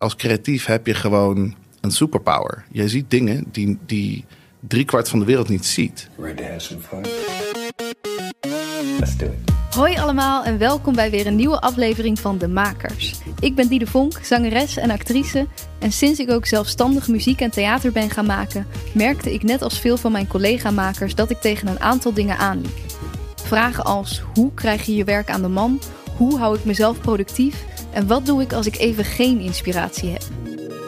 als creatief heb je gewoon een superpower. Jij ziet dingen die, die driekwart van de wereld niet ziet. Ready to have some fun? Let's do it. Hoi allemaal en welkom bij weer een nieuwe aflevering van De Makers. Ik ben Diede Vonk, zangeres en actrice. En sinds ik ook zelfstandig muziek en theater ben gaan maken, merkte ik net als veel van mijn collega-makers dat ik tegen een aantal dingen aanliep. Vragen als hoe krijg je je werk aan de man? Hoe hou ik mezelf productief? En wat doe ik als ik even geen inspiratie heb?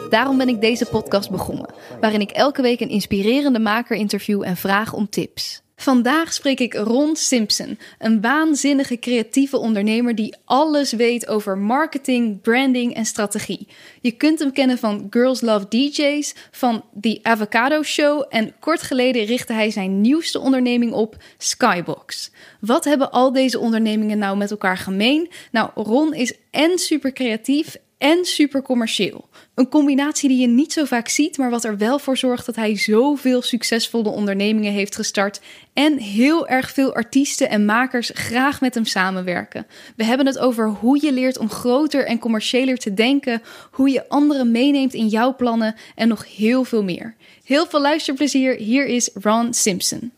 Daarom ben ik deze podcast begonnen, waarin ik elke week een inspirerende maker interview en vraag om tips. Vandaag spreek ik Ron Simpson, een waanzinnige creatieve ondernemer die alles weet over marketing, branding en strategie. Je kunt hem kennen van Girls Love DJs, van The Avocado Show en kort geleden richtte hij zijn nieuwste onderneming op, Skybox. Wat hebben al deze ondernemingen nou met elkaar gemeen? Nou, Ron is en super creatief en super commercieel. Een combinatie die je niet zo vaak ziet, maar wat er wel voor zorgt dat hij zoveel succesvolle ondernemingen heeft gestart en heel erg veel artiesten en makers graag met hem samenwerken. We hebben het over hoe je leert om groter en commerciëler te denken, hoe je anderen meeneemt in jouw plannen en nog heel veel meer. Heel veel luisterplezier, hier is Ron Simpson.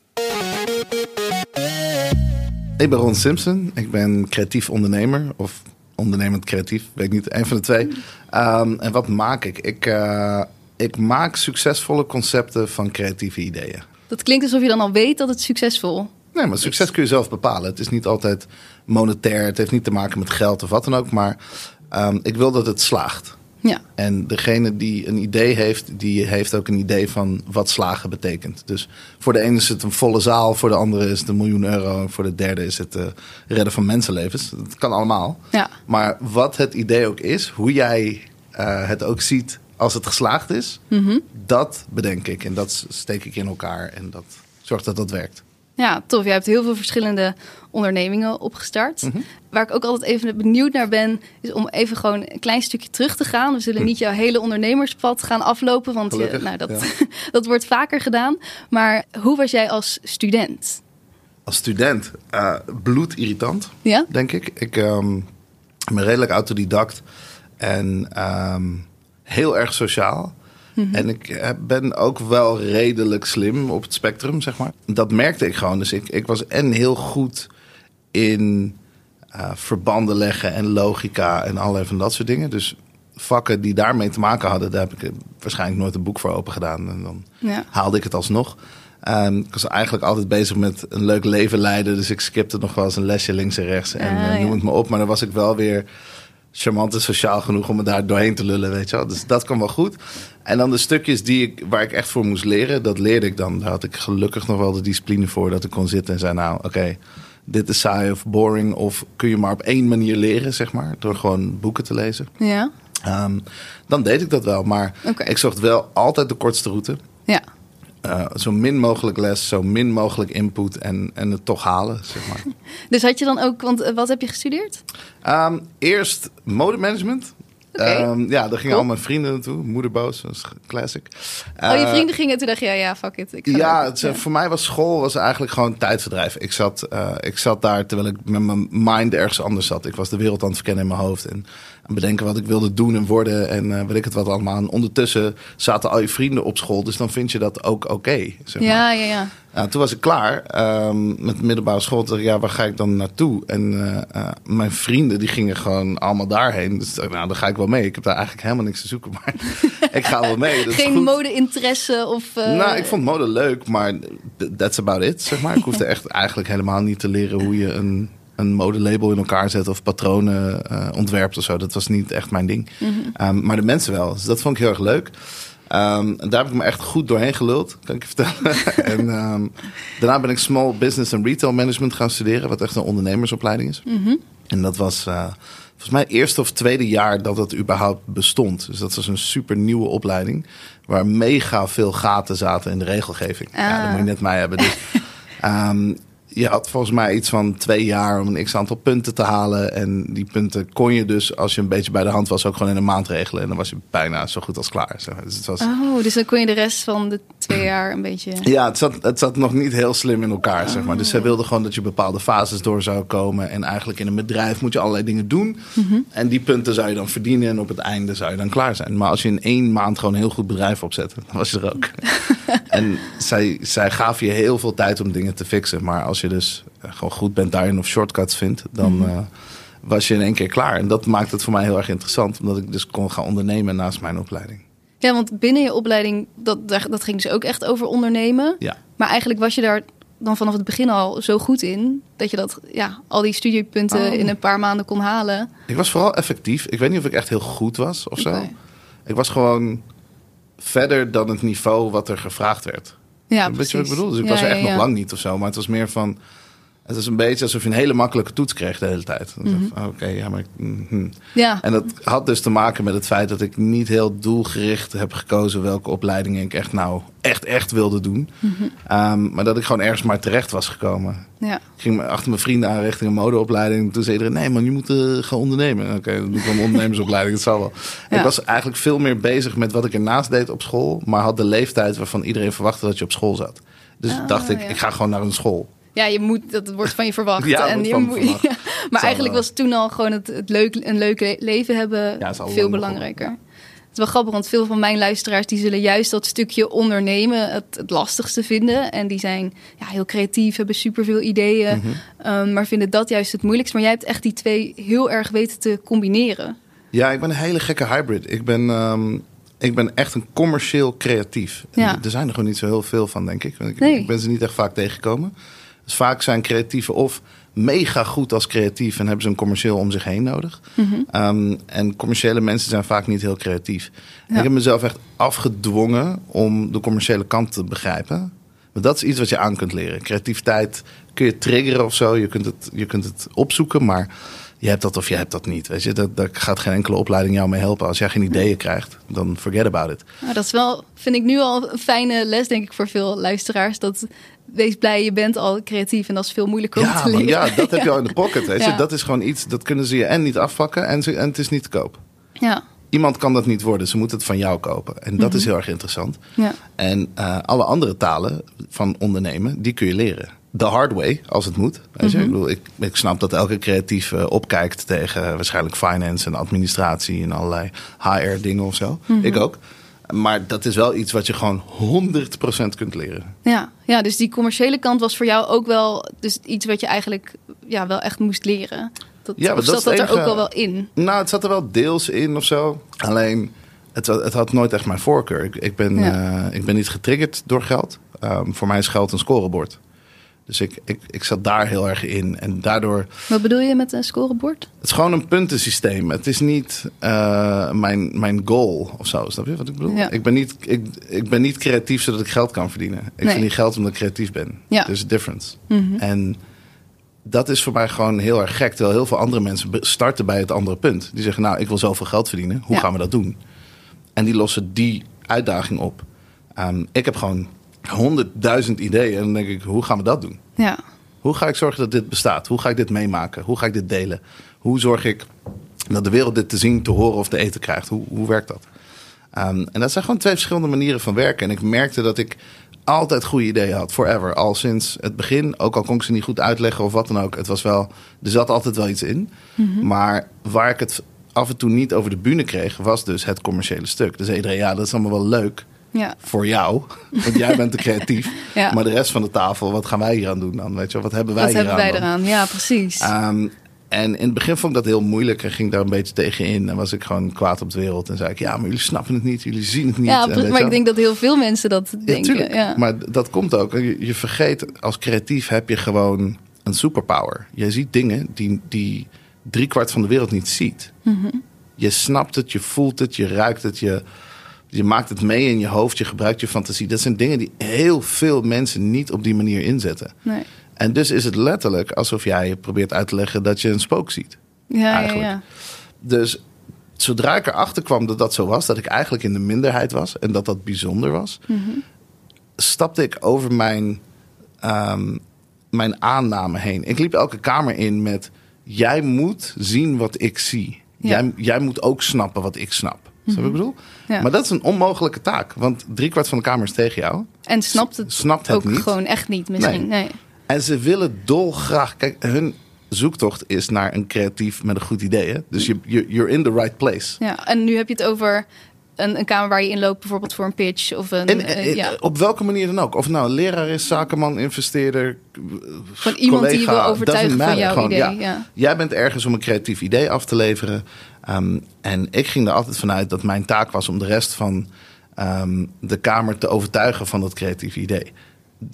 Ik ben Ron Simpson. Ik ben creatief ondernemer of ondernemend creatief, weet ik niet, een van de twee. Um, en wat maak ik? Ik, uh, ik maak succesvolle concepten van creatieve ideeën. Dat klinkt alsof je dan al weet dat het succesvol Nee, maar succes kun je zelf bepalen. Het is niet altijd monetair, het heeft niet te maken met geld of wat dan ook. Maar um, ik wil dat het slaagt. Ja. En degene die een idee heeft, die heeft ook een idee van wat slagen betekent. Dus voor de ene is het een volle zaal, voor de andere is het een miljoen euro. En voor de derde is het uh, redden van mensenlevens. Dat kan allemaal. Ja. Maar wat het idee ook is, hoe jij uh, het ook ziet als het geslaagd is, mm -hmm. dat bedenk ik. En dat steek ik in elkaar en dat zorgt dat dat werkt. Ja, tof. Jij hebt heel veel verschillende ondernemingen opgestart. Mhm. Mm -hmm. Waar ik ook altijd even benieuwd naar ben, is om even gewoon een klein stukje terug te gaan. We zullen niet jouw hele ondernemerspad gaan aflopen, want je, nou, dat, ja. dat wordt vaker gedaan. Maar hoe was jij als student? Als student? Uh, bloedirritant, ja? denk ik. Ik um, ben redelijk autodidact en um, heel erg sociaal. Mhm. Mm -hmm. En ik ben ook wel redelijk slim op het spectrum, zeg maar. Dat merkte ik gewoon. Dus ik, ik was en heel goed in uh, verbanden leggen en logica en allerlei van dat soort dingen. Dus vakken die daarmee te maken hadden, daar heb ik waarschijnlijk nooit een boek voor open gedaan. En dan ja. haalde ik het alsnog. Um, ik was eigenlijk altijd bezig met een leuk leven leiden. Dus ik skipte nog wel eens een lesje links en rechts. En uh, noem ja. het me op. Maar dan was ik wel weer charmant en sociaal genoeg om me daar doorheen te lullen, weet je wel. Dus dat kwam wel goed. En dan de stukjes die ik, waar ik echt voor moest leren, dat leerde ik dan. Daar had ik gelukkig nog wel de discipline voor dat ik kon zitten en zei, nou, oké, okay, dit is saai of boring. Of kun je maar op één manier leren, zeg maar, door gewoon boeken te lezen. Ja. Um, dan deed ik dat wel. Maar okay. ik zocht wel altijd de kortste route. Ja. Uh, zo min mogelijk les, zo min mogelijk input en, en het toch halen, zeg maar. dus had je dan ook, want uh, wat heb je gestudeerd? Um, eerst modemanagement. Okay. Um, ja, daar gingen cool. al mijn vrienden naartoe. Moederboos, dat is classic. Uh, oh, je vrienden gingen toen dacht je, ja, ja fuck it. Ik ja, het, ja, voor mij was school was eigenlijk gewoon tijdverdrijf. Ik zat, uh, ik zat daar terwijl ik met mijn mind ergens anders zat. Ik was de wereld aan het verkennen in mijn hoofd. En aan bedenken wat ik wilde doen en worden. En uh, weet ik het wat allemaal. En ondertussen zaten al je vrienden op school. Dus dan vind je dat ook oké. Okay, zeg maar. Ja, ja, ja. Nou, toen was ik klaar um, met de middelbare school. Dacht ik, ja, waar ga ik dan naartoe? En uh, uh, mijn vrienden, die gingen gewoon allemaal daarheen. Dus nou, dan ga ik wel mee. Ik heb daar eigenlijk helemaal niks te zoeken. Maar ik ga wel mee. Geen mode-interesse of... Uh... Nou, ik vond mode leuk, maar that's about it, zeg maar. Ik hoefde echt eigenlijk helemaal niet te leren hoe je een, een modelabel in elkaar zet... of patronen uh, ontwerpt of zo. Dat was niet echt mijn ding. Mhm. Mm -hmm. um, maar de mensen wel. Dus dat vond ik heel erg leuk. Um, en daar heb ik me echt goed doorheen geluld, kan ik je vertellen. en um, daarna ben ik Small Business en Retail Management gaan studeren, wat echt een ondernemersopleiding is. Mm -hmm. En dat was uh, volgens mij het eerste of tweede jaar dat het überhaupt bestond. Dus dat was een super nieuwe opleiding, waar mega veel gaten zaten in de regelgeving. Ah. Ja, dat moet je net mij hebben. Dus, um, je had volgens mij iets van twee jaar om een x aantal punten te halen. En die punten kon je dus, als je een beetje bij de hand was, ook gewoon in een maand regelen. En dan was je bijna zo goed als klaar. Dus Oh, dus dan kon je de rest van de twee jaar een beetje... ja, het zat, het zat nog niet heel slim in elkaar, zeg maar. Dus zij wilde gewoon dat je bepaalde fases door zou komen. En eigenlijk in een bedrijf moet je allerlei dingen doen. En die punten zou je dan verdienen. En op het einde zou je dan klaar zijn. Maar als je in één maand gewoon een heel goed bedrijf opzette, dan was je er ook. en zij, zij gaf je heel veel tijd om dingen te fixen. Maar als je dus gewoon goed bent daarin of shortcuts vindt, dan eh, was je in één keer klaar. En dat maakt het voor mij heel erg interessant. Omdat ik dus kon gaan ondernemen naast mijn opleiding. Ja, want binnen je opleiding, dat, dat ging dus ook echt over ondernemen. Ja. Maar eigenlijk was je daar dan vanaf het begin al zo goed in... dat je dat, ja, al die studiepunten Oh. in een paar maanden kon halen. Ik was vooral effectief. Ik weet niet of ik echt heel goed was of zo. Ik was gewoon verder dan het niveau wat er gevraagd werd. Ja, Weet je wat ik bedoel? Dus ik Ja, was er ja, echt ja. nog lang niet of zo. Maar het was meer van... Het is een beetje alsof je een hele makkelijke toets kreeg de hele tijd. Van, Oké, ja, maar... mhm. Ja, En dat had dus te maken met het feit dat ik niet heel doelgericht heb gekozen welke opleidingen ik echt nou echt, echt wilde doen. Mhm. Ehm, maar dat ik gewoon ergens maar terecht was gekomen. ja. Ik ging achter mijn vrienden aan richting een modeopleiding. Toen zei iedereen, nee man, je moet eh, gaan ondernemen. Oké, dan doe ik een ondernemersopleiding, dat zal wel. Ja. Ik was eigenlijk veel meer bezig met wat ik ernaast deed op school. Maar had de leeftijd waarvan iedereen verwachtte dat je op school zat. Dus Ah, dacht ik, ja. ik ga gewoon naar een school. Ja, je moet, dat wordt van je verwacht. Ja, en je moet- ja. Maar Zal eigenlijk wel. was toen al gewoon het, het leuk, een leuk le- leven hebben Ja, veel lang belangrijker. Het is wel grappig, want veel van mijn luisteraars die zullen juist dat stukje ondernemen het, het lastigste vinden. En die zijn ja, heel creatief, hebben superveel ideeën, Mhm. ehm, maar vinden dat juist het moeilijkst. Maar jij hebt echt die twee heel erg weten te combineren. Ja, ik ben een hele gekke hybrid. Ik ben, ehm, ik ben echt een commercieel creatief. En Ja. Er zijn er gewoon niet zo heel veel van, denk ik. Ik, Nee. ik ben ze niet echt vaak tegengekomen. Dus vaak zijn creatieven of mega goed als creatief... en hebben ze een commercieel om zich heen nodig. Mhm. Ehm, en commerciële mensen zijn vaak niet heel creatief. Ja. Ik heb mezelf echt afgedwongen om de commerciële kant te begrijpen. Maar dat is iets wat je aan kunt leren. Creativiteit kun je triggeren of zo. Je kunt het, je kunt het opzoeken, maar je hebt dat of je hebt dat niet. Weet je? Dat, daar gaat geen enkele opleiding jou mee helpen. Als jij geen ideeën krijgt, dan forget about it. Nou, dat is wel, vind ik nu al een fijne les, denk ik, voor veel luisteraars. Dat wees blij, je bent al creatief en dat is veel moeilijker om Ja, te man, leren. ja, dat heb je al in de pocket. Weet je? Ja. Dat is gewoon iets, dat kunnen ze je en niet afpakken en, ze, en het is niet te koop. Ja, Iemand kan dat niet worden, ze moeten het van jou kopen. En dat is heel erg interessant. ja. En eh, alle andere talen van ondernemen, die kun je leren. The hard way, als het moet. Weet je? ik, bedoel, ik, ik snap dat elke creatief eh, opkijkt tegen waarschijnlijk finance en administratie en allerlei HR dingen of zo. Ik ook. Maar dat is wel iets wat je gewoon 100% kunt leren. Ja, ja, dus die commerciële kant was voor jou ook wel dus iets wat je eigenlijk ja, wel echt moest leren. Dat, Ja, dat zat dat het er ook enige- wel in? Nou, het zat er wel deels in of zo. Alleen, het, het had nooit echt mijn voorkeur. Ik, ik, ben, Ja. eh, ik ben niet getriggerd door geld. Ehm, voor mij is geld een scorebord. Dus ik, ik, ik zat daar heel erg in. En daardoor Wat bedoel je met een scorebord? Het is gewoon een puntensysteem. Het is niet eh, mijn, mijn goal of zo. Snap je wat ik bedoel? Ja. Ik, ben niet, ik, ik ben niet creatief zodat ik geld kan verdienen. Ik Nee. verdien geld omdat ik creatief ben. Ja. Dus a difference. Mhm. En dat is voor mij gewoon heel erg gek. Terwijl heel veel andere mensen starten bij het andere punt. Die zeggen, nou, ik wil zoveel geld verdienen. Hoe Ja. gaan we dat doen? En die lossen die uitdaging op. Ehm, ik heb gewoon honderdduizend ideeën. En dan denk ik, hoe gaan we dat doen? Ja, Hoe ga ik zorgen dat dit bestaat? Hoe ga ik dit meemaken? Hoe ga ik dit delen? Hoe zorg ik dat de wereld dit te zien, te horen of te eten krijgt? Hoe, hoe werkt dat? Ehm, en dat zijn gewoon twee verschillende manieren van werken. En ik merkte dat ik altijd goede ideeën had, forever. Al sinds het begin, ook al kon ik ze niet goed uitleggen of wat dan ook. Het was wel, er zat altijd wel iets in. Maar waar ik het af en toe niet over de bühne kreeg, was dus het commerciële stuk. Dus iedereen, ja, dat is allemaal wel leuk ja, voor jou, want jij bent te creatief. Ja. Maar de rest van de tafel, wat gaan wij hier aan doen dan? Weet je, wat hebben wij wat hebben wij dan? eraan? Ja, precies. Ehm, en in het begin vond ik dat heel moeilijk en ging daar een beetje tegen in. En was ik gewoon kwaad op de wereld. En zei ik, ja, maar jullie snappen het niet, jullie zien het niet. ja, maar ik denk dat heel veel mensen dat Ja, denken. tuurlijk. Ja, Maar dat komt ook. Je, je vergeet, als creatief heb je gewoon een superpower. Je ziet dingen die, die driekwart van de wereld niet ziet. Mhm. Je snapt het, je voelt het, je ruikt het, je, je maakt het mee in je hoofd, je gebruikt je fantasie. Dat zijn dingen die heel veel mensen niet op die manier inzetten. Nee. En dus is het letterlijk alsof jij probeert uit te leggen dat je een spook ziet. Ja, Eigenlijk. ja. Dus zodra ik erachter kwam dat dat zo was, dat ik eigenlijk in de minderheid was en dat dat bijzonder was, Mhm. stapte ik over mijn, ehm, mijn aanname heen. Ik liep elke kamer in met: jij moet zien wat ik zie. Ja. Jij, jij moet ook snappen wat ik snap. Snap ik bedoel? Ja. Maar dat is een onmogelijke taak, want driekwart van de kamer is tegen jou. En snapt het, Snapt het ook niet. gewoon echt niet misschien. Nee. En ze willen dolgraag. Kijk, hun zoektocht is naar een creatief met een goed idee. Hè? Dus je, you're in the right place. Ja, en nu heb je het over een, een kamer waar je in loopt, bijvoorbeeld voor een pitch of een. En, eh, eh, ja, op welke manier dan ook. Of nou een leraar is, zakenman, investeerder. van iemand die je wil overtuigen van jouw Gewoon, idee. ja. Ja. Jij bent ergens om een creatief idee af te leveren. Ehm, en ik ging er altijd vanuit dat mijn taak was om de rest van ehm, de kamer te overtuigen van dat creatieve idee.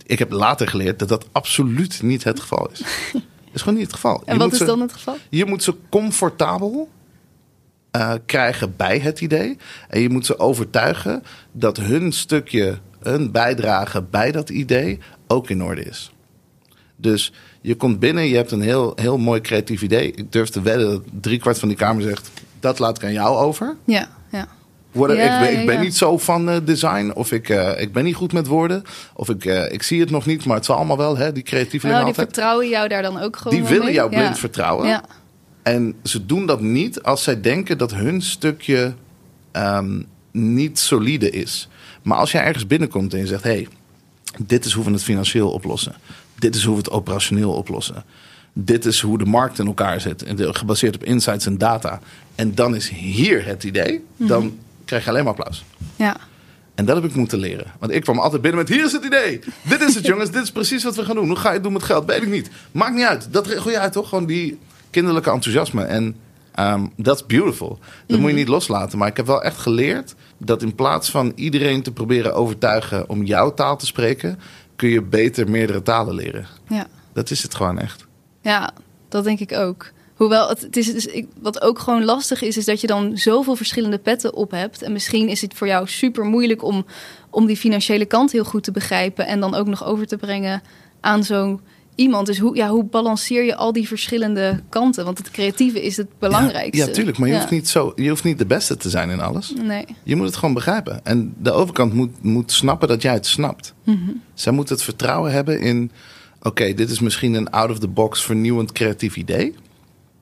Ik heb later geleerd dat dat absoluut niet het geval is. Dat is gewoon niet het geval. En Je wat is ze- dan het geval? Je moet ze comfortabel eh, krijgen bij het idee. En je moet ze overtuigen dat hun stukje, hun bijdrage bij dat idee ook in orde is. Dus je komt binnen, je hebt een heel, heel mooi creatief idee. Ik durf te wedden dat driekwart van die kamer zegt... dat laat ik aan jou over. Ja, ja. Worden, Ja, ik ben, ik ben ja. niet zo van eh, design. Of ik, eh, ik ben niet goed met woorden. Of ik, eh, ik zie het nog niet, maar het zal allemaal wel. Hè, die creatievelingen Nou, die altijd. vertrouwen jou daar dan ook gewoon Die willen mee? jou blind ja. vertrouwen. Ja. En ze doen dat niet als zij denken dat hun stukje ehm, niet solide is. Maar als jij ergens binnenkomt en je zegt: hé, hey, dit is hoe we het financieel oplossen. Dit is hoe we het operationeel oplossen. Dit is hoe de markt in elkaar zit. en Gebaseerd op insights en data. En dan is hier het idee. Dan krijg je alleen maar applaus. ja. En dat heb ik moeten leren. Want ik kwam altijd binnen met: hier is het idee. Dit is het, jongens. Dit is precies wat we gaan doen. Hoe ga je het doen met geld? Weet ik niet. Maakt niet uit. Dat regel je uit, toch? Gewoon die kinderlijke enthousiasme. En dat is beautiful. Dat moet je niet loslaten. Maar ik heb wel echt geleerd dat in plaats van iedereen te proberen overtuigen om jouw taal te spreken, kun je beter meerdere talen leren. ja. Dat is het gewoon echt. Ja, dat denk ik ook. Hoewel het, het is, dus ik, wat ook gewoon lastig is, is dat je dan zoveel verschillende petten op hebt. En misschien is het voor jou super moeilijk om, om die financiële kant heel goed te begrijpen. En dan ook nog over te brengen aan zo'n iemand. Dus hoe, ja, hoe balanceer je al die verschillende kanten? Want het creatieve is het belangrijkste. Ja, ja tuurlijk. Maar je, Ja. hoeft niet zo, je hoeft niet de beste te zijn in alles. Nee. Je moet het gewoon begrijpen. En de overkant moet, moet snappen dat jij het snapt. Zij moet het vertrouwen hebben in... oké, dit is misschien een out-of-the-box vernieuwend creatief idee.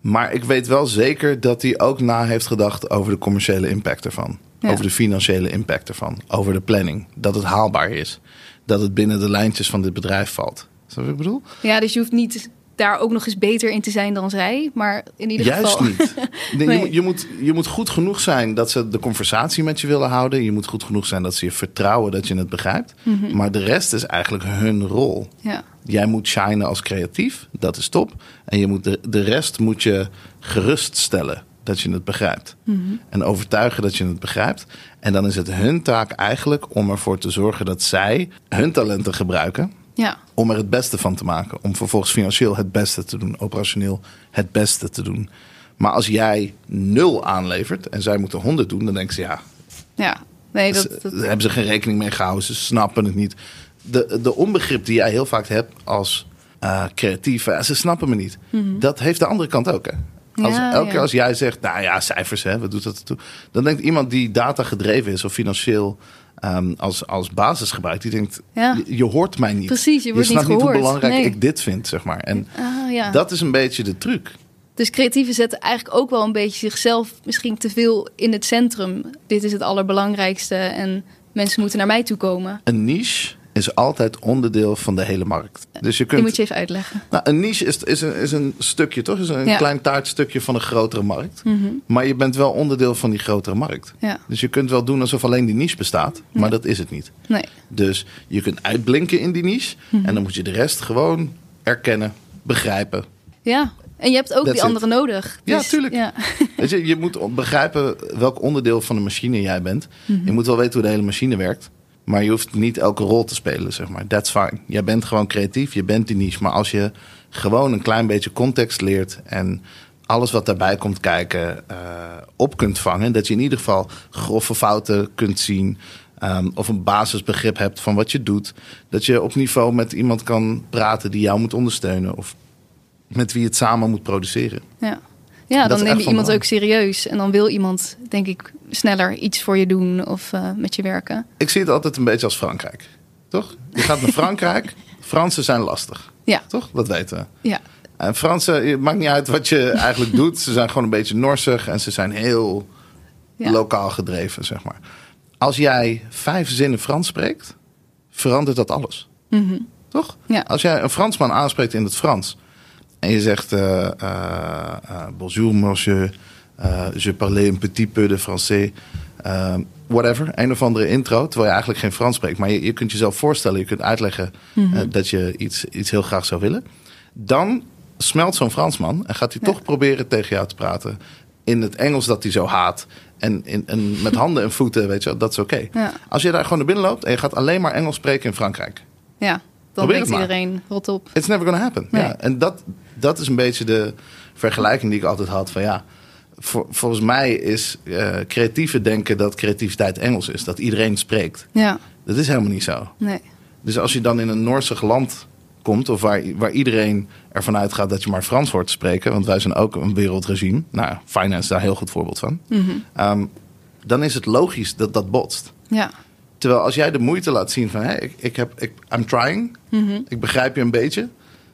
Maar ik weet wel zeker dat hij ook na heeft gedacht... over de commerciële impact ervan. Ja. Over de financiële impact ervan. Over de planning. Dat het haalbaar is. Dat het binnen de lijntjes van dit bedrijf valt. Snap je wat ik bedoel? Ja, dus je hoeft niet daar ook nog eens beter in te zijn dan zij. Maar in ieder Juist geval. niet. Nee, Nee. Je, moet- je, moet, je moet goed genoeg zijn dat ze de conversatie met je willen houden. Je moet goed genoeg zijn dat ze je vertrouwen dat je het begrijpt. Mhm. Maar de rest is eigenlijk hun rol. Ja. Jij moet shinen als creatief, dat is top. En je moet de, de rest moet je geruststellen dat je het begrijpt. Mhm. En overtuigen dat je het begrijpt. En dan is het hun taak eigenlijk om ervoor te zorgen dat zij hun talenten gebruiken ja. om er het beste van te maken. Om vervolgens financieel het beste te doen, operationeel het beste te doen. Maar als jij nul aanlevert en zij moeten honderd doen, dan denken ze ja, Ja. Nee, ze- dat, dat, daar hebben ze geen rekening mee gehouden. Ze snappen het niet. De, de onbegrip die jij heel vaak hebt als eh creatief, ze snappen me niet. Dat heeft de andere kant ook. Hè? Als, Mhm. Ja, elke ja. keer als jij zegt, nou ja, cijfers, hè, wat doet dat ertoe? Dan denkt iemand die data gedreven is of financieel ehm, als, als basis gebruikt, die denkt, Ja. je, je hoort mij niet. Precies, je wordt snapt niet niet hoe belangrijk Nee. ik dit vind, zeg maar. En ah, ja. dat is een beetje de truc. Dus creatieven zetten eigenlijk ook wel een beetje zichzelf misschien te veel in het centrum. Dit is het allerbelangrijkste en mensen moeten naar mij toe komen. Een niche is altijd onderdeel van de hele markt. Dus je Die kunt moet je even uitleggen. Nou, een niche is, is, een, is een stukje, toch? Is een Ja. klein taartstukje van een grotere markt. Maar je bent wel onderdeel van die grotere markt. Ja. Dus je kunt wel doen alsof alleen die niche bestaat, maar dat is het niet. Nee. Dus je kunt uitblinken in die niche en dan moet je de rest gewoon erkennen, begrijpen. Ja. En je hebt ook That's die anderen nodig. Ja, Dus, tuurlijk. Ja. Je, je moet begrijpen welk onderdeel van de machine jij bent. Je moet wel weten hoe de hele machine werkt. Maar je hoeft niet elke rol te spelen, zeg maar. That's fine. Jij bent gewoon creatief, je bent die niche. Maar als je gewoon een klein beetje context leert... en alles wat daarbij komt kijken eh, op kunt vangen... dat je in ieder geval grove fouten kunt zien... ehm, of een basisbegrip hebt van wat je doet. Dat je op niveau met iemand kan praten die jou moet ondersteunen... of met wie je het samen moet produceren. Ja, ja dan neem je iemand belang. ook serieus. En dan wil iemand, denk ik, sneller iets voor je doen of eh, met je werken. Ik zie het altijd een beetje als Frankrijk. Toch? Je gaat naar Frankrijk Fransen zijn lastig. Ja. Toch? Dat weten we. Ja. En Fransen, het maakt niet uit wat je eigenlijk doet. Ze zijn gewoon een beetje norsig en ze zijn heel Ja. lokaal gedreven, zeg maar. Als jij vijf zinnen Frans spreekt, verandert dat alles. Toch? Mhm. Ja. Als jij een Fransman aanspreekt in het Frans en je zegt eh, bonjour monsieur, je parle un petit peu de français, whatever, een of andere intro, terwijl je eigenlijk geen Frans spreekt, maar je, je kunt jezelf voorstellen, je kunt uitleggen eh, dat je iets, iets heel graag zou willen, dan smelt zo'n Fransman en gaat hij Ja. toch proberen tegen jou te praten in het Engels dat hij zo haat. En, in, en met handen en voeten, weet je, wel, dat is oké. Ja. Als je daar gewoon naar binnen loopt en je gaat alleen maar Engels spreken in Frankrijk. Ja, dan denkt maar. iedereen, rot op. It's never gonna happen. Nee. Ja, en dat, dat is een beetje de vergelijking die ik altijd had van ja. Volgens mij is eh, creatieve denken dat creativiteit Engels is. Dat iedereen spreekt. Ja, Dat is helemaal niet zo. nee. Dus als je dan in een Noorsig land komt, of waar, waar iedereen ervan uitgaat dat je maar Frans hoort te spreken, want wij zijn ook een wereldregime. Nou, finance is daar een heel goed voorbeeld van. Ehm, dan is het logisch dat dat botst. Ja, Terwijl als jij de moeite laat zien van, hé, ik, ik heb, ik, I'm trying, ik begrijp je een beetje,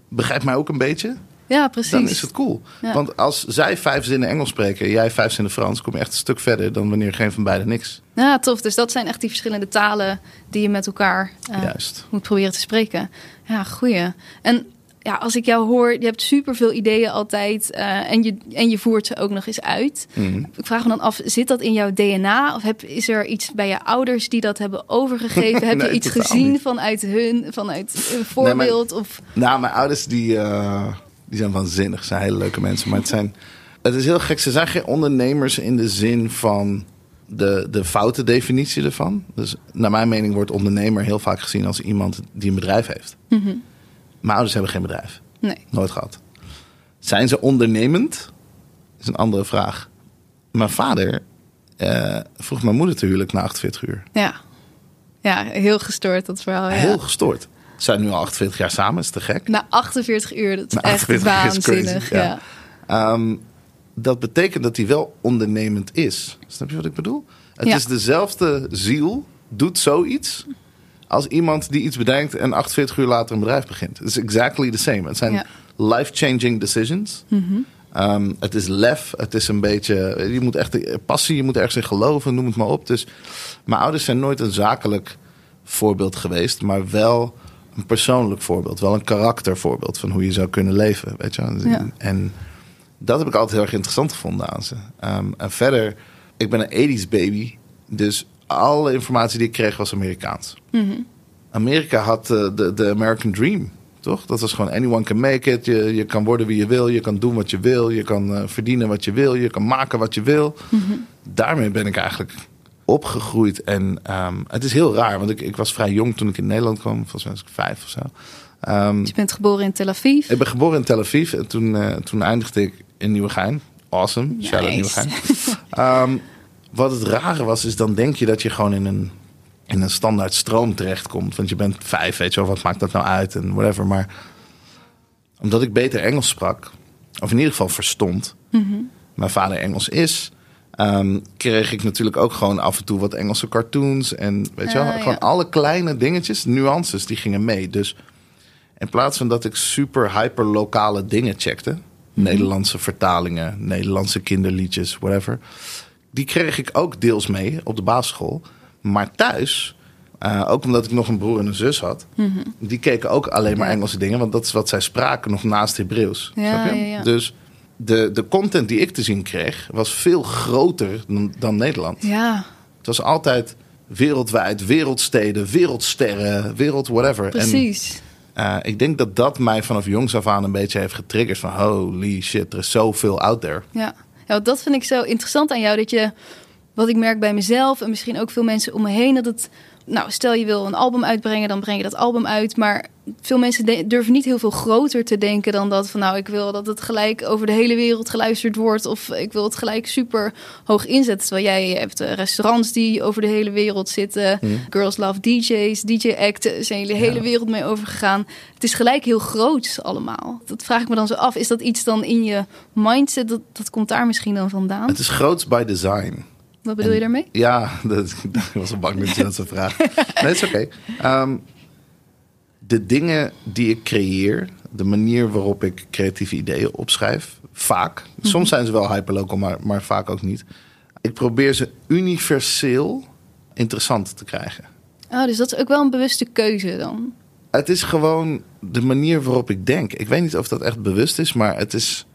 begrijp mij ook een beetje, ja precies. dan is het cool. Ja. Want als zij vijf zinnen Engels spreken, jij vijf zinnen Frans, kom je echt een stuk verder dan wanneer geen van beiden niks. Ja, tof. Dus dat zijn echt die verschillende talen die je met elkaar eh, Juist. moet proberen te spreken. Ja, goeie. En ja, als ik jou hoor, je hebt superveel ideeën altijd eh, en, je, en je voert ze ook nog eens uit. Mhm. Ik vraag me dan af, zit dat in jouw DNA? Of heb, is er iets bij je ouders die dat hebben overgegeven? heb je iets gezien niet. vanuit hun, vanuit een voorbeeld? of, Nou, mijn ouders die, eh, die zijn waanzinnig. Ze zijn hele leuke mensen. Maar het, zijn, het is heel gek. Ze zijn geen ondernemers in de zin van de, de foute definitie ervan. Dus naar mijn mening wordt ondernemer heel vaak gezien als iemand die een bedrijf heeft. Mijn ouders hebben geen bedrijf. nee. Nooit gehad. Zijn ze ondernemend? Is een andere vraag. Mijn vader eh, vroeg mijn moeder te huwelijk na 48 uur. Ja. ja, heel gestoord dat verhaal. Ja. Heel gestoord. Zijn nu al 48 jaar samen, is te gek. Na 48 uur, dat is Na echt 48 is crazy, waanzinnig. ja. ja. Ehm, dat betekent dat hij wel ondernemend is. Snap je wat ik bedoel? Het Ja. is dezelfde ziel, doet zoiets... als iemand die iets bedenkt en 48 uur later een bedrijf begint. Het is exactly the same. Het zijn Ja. life-changing decisions. Ehm, het is lef, het is een beetje... Je moet echt passie, je moet ergens in geloven, noem het maar op. Dus mijn ouders zijn nooit een zakelijk voorbeeld geweest... maar wel een persoonlijk voorbeeld. Wel een karaktervoorbeeld van hoe je zou kunnen leven. Weet je? wel. Ja. En dat heb ik altijd heel erg interessant gevonden aan ze. Ehm, en verder, ik ben een 80s baby. Dus alle informatie die ik kreeg was Amerikaans. Amerika had eh, de, de American Dream, toch? Dat was gewoon anyone can make it. Je, je kan worden wie je wil, je kan doen wat je wil. Je kan eh, verdienen wat je wil, je kan maken wat je wil. Daarmee ben ik eigenlijk opgegroeid. En ehm, het is heel raar, want ik, ik was vrij jong toen ik in Nederland kwam. Volgens mij was ik vijf of zo. Ehm, Dus je bent geboren in Tel Aviv. ik ben geboren in Tel Aviv en toen, eh, toen eindigde ik in Nieuwegein. Awesome, shout Nice. Nieuwegein. Ehm, wat het rare was, is dan denk je dat je gewoon in een, in een standaard stroom terechtkomt. Want je bent vijf, weet je wel, wat maakt dat nou uit en whatever. Maar omdat ik beter Engels sprak, of in ieder geval verstond, mijn vader Engels is... ehm, kreeg ik natuurlijk ook gewoon af en toe wat Engelse cartoons. En weet je wel, Ah, gewoon ja. alle kleine dingetjes, nuances, die gingen mee. Dus in plaats van dat ik super hyper lokale dingen checkte, Nederlandse vertalingen, Nederlandse kinderliedjes, whatever, die kreeg ik ook deels mee op de basisschool. Maar thuis, eh, ook omdat ik nog een broer en een zus had, die keken ook alleen maar. Engelse dingen, want dat is wat zij spraken nog naast Hebreeuws. Ja, snap je? ja, ja. Dus de, de content die ik te zien kreeg, was veel groter dan, dan Nederland. Ja, Het was altijd wereldwijd, wereldsteden, wereldsterren, wereld whatever. En precies. eh, ik denk dat dat mij vanaf jongs af aan een beetje heeft getriggerd van holy shit, er is zoveel out there. Ja. ja, dat vind ik zo interessant aan jou. Dat je, wat ik merk bij mezelf en misschien ook veel mensen om me heen, dat het, nou, stel je wil een album uitbrengen, dan breng je dat album uit. Maar veel mensen durven niet heel veel groter te denken dan dat van, nou, ik wil dat het gelijk over de hele wereld geluisterd wordt. Of ik wil het gelijk super hoog inzetten. Terwijl jij hebt eh, restaurants die over de hele wereld zitten. Girls Love DJ's, DJ Act, er zijn de hele Ja. wereld mee overgegaan. Het is gelijk heel groot allemaal. Dat vraag ik me dan zo af. Is dat iets dan in je mindset? Dat, dat komt daar misschien dan vandaan? Het is groots by design. Wat bedoel je daarmee? Ja, dat, ik was al bang dat je dat zou vragen. Nee, het is oké. Ehm, de dingen die ik creëer, de manier waarop ik creatieve ideeën opschrijf, vaak. Soms zijn ze wel hyperlocal, maar, maar vaak ook niet. Ik probeer ze universeel interessant te krijgen. Oh, dus dat is ook wel een bewuste keuze dan. Het is gewoon de manier waarop ik denk. Ik weet niet of dat echt bewust is, maar het is.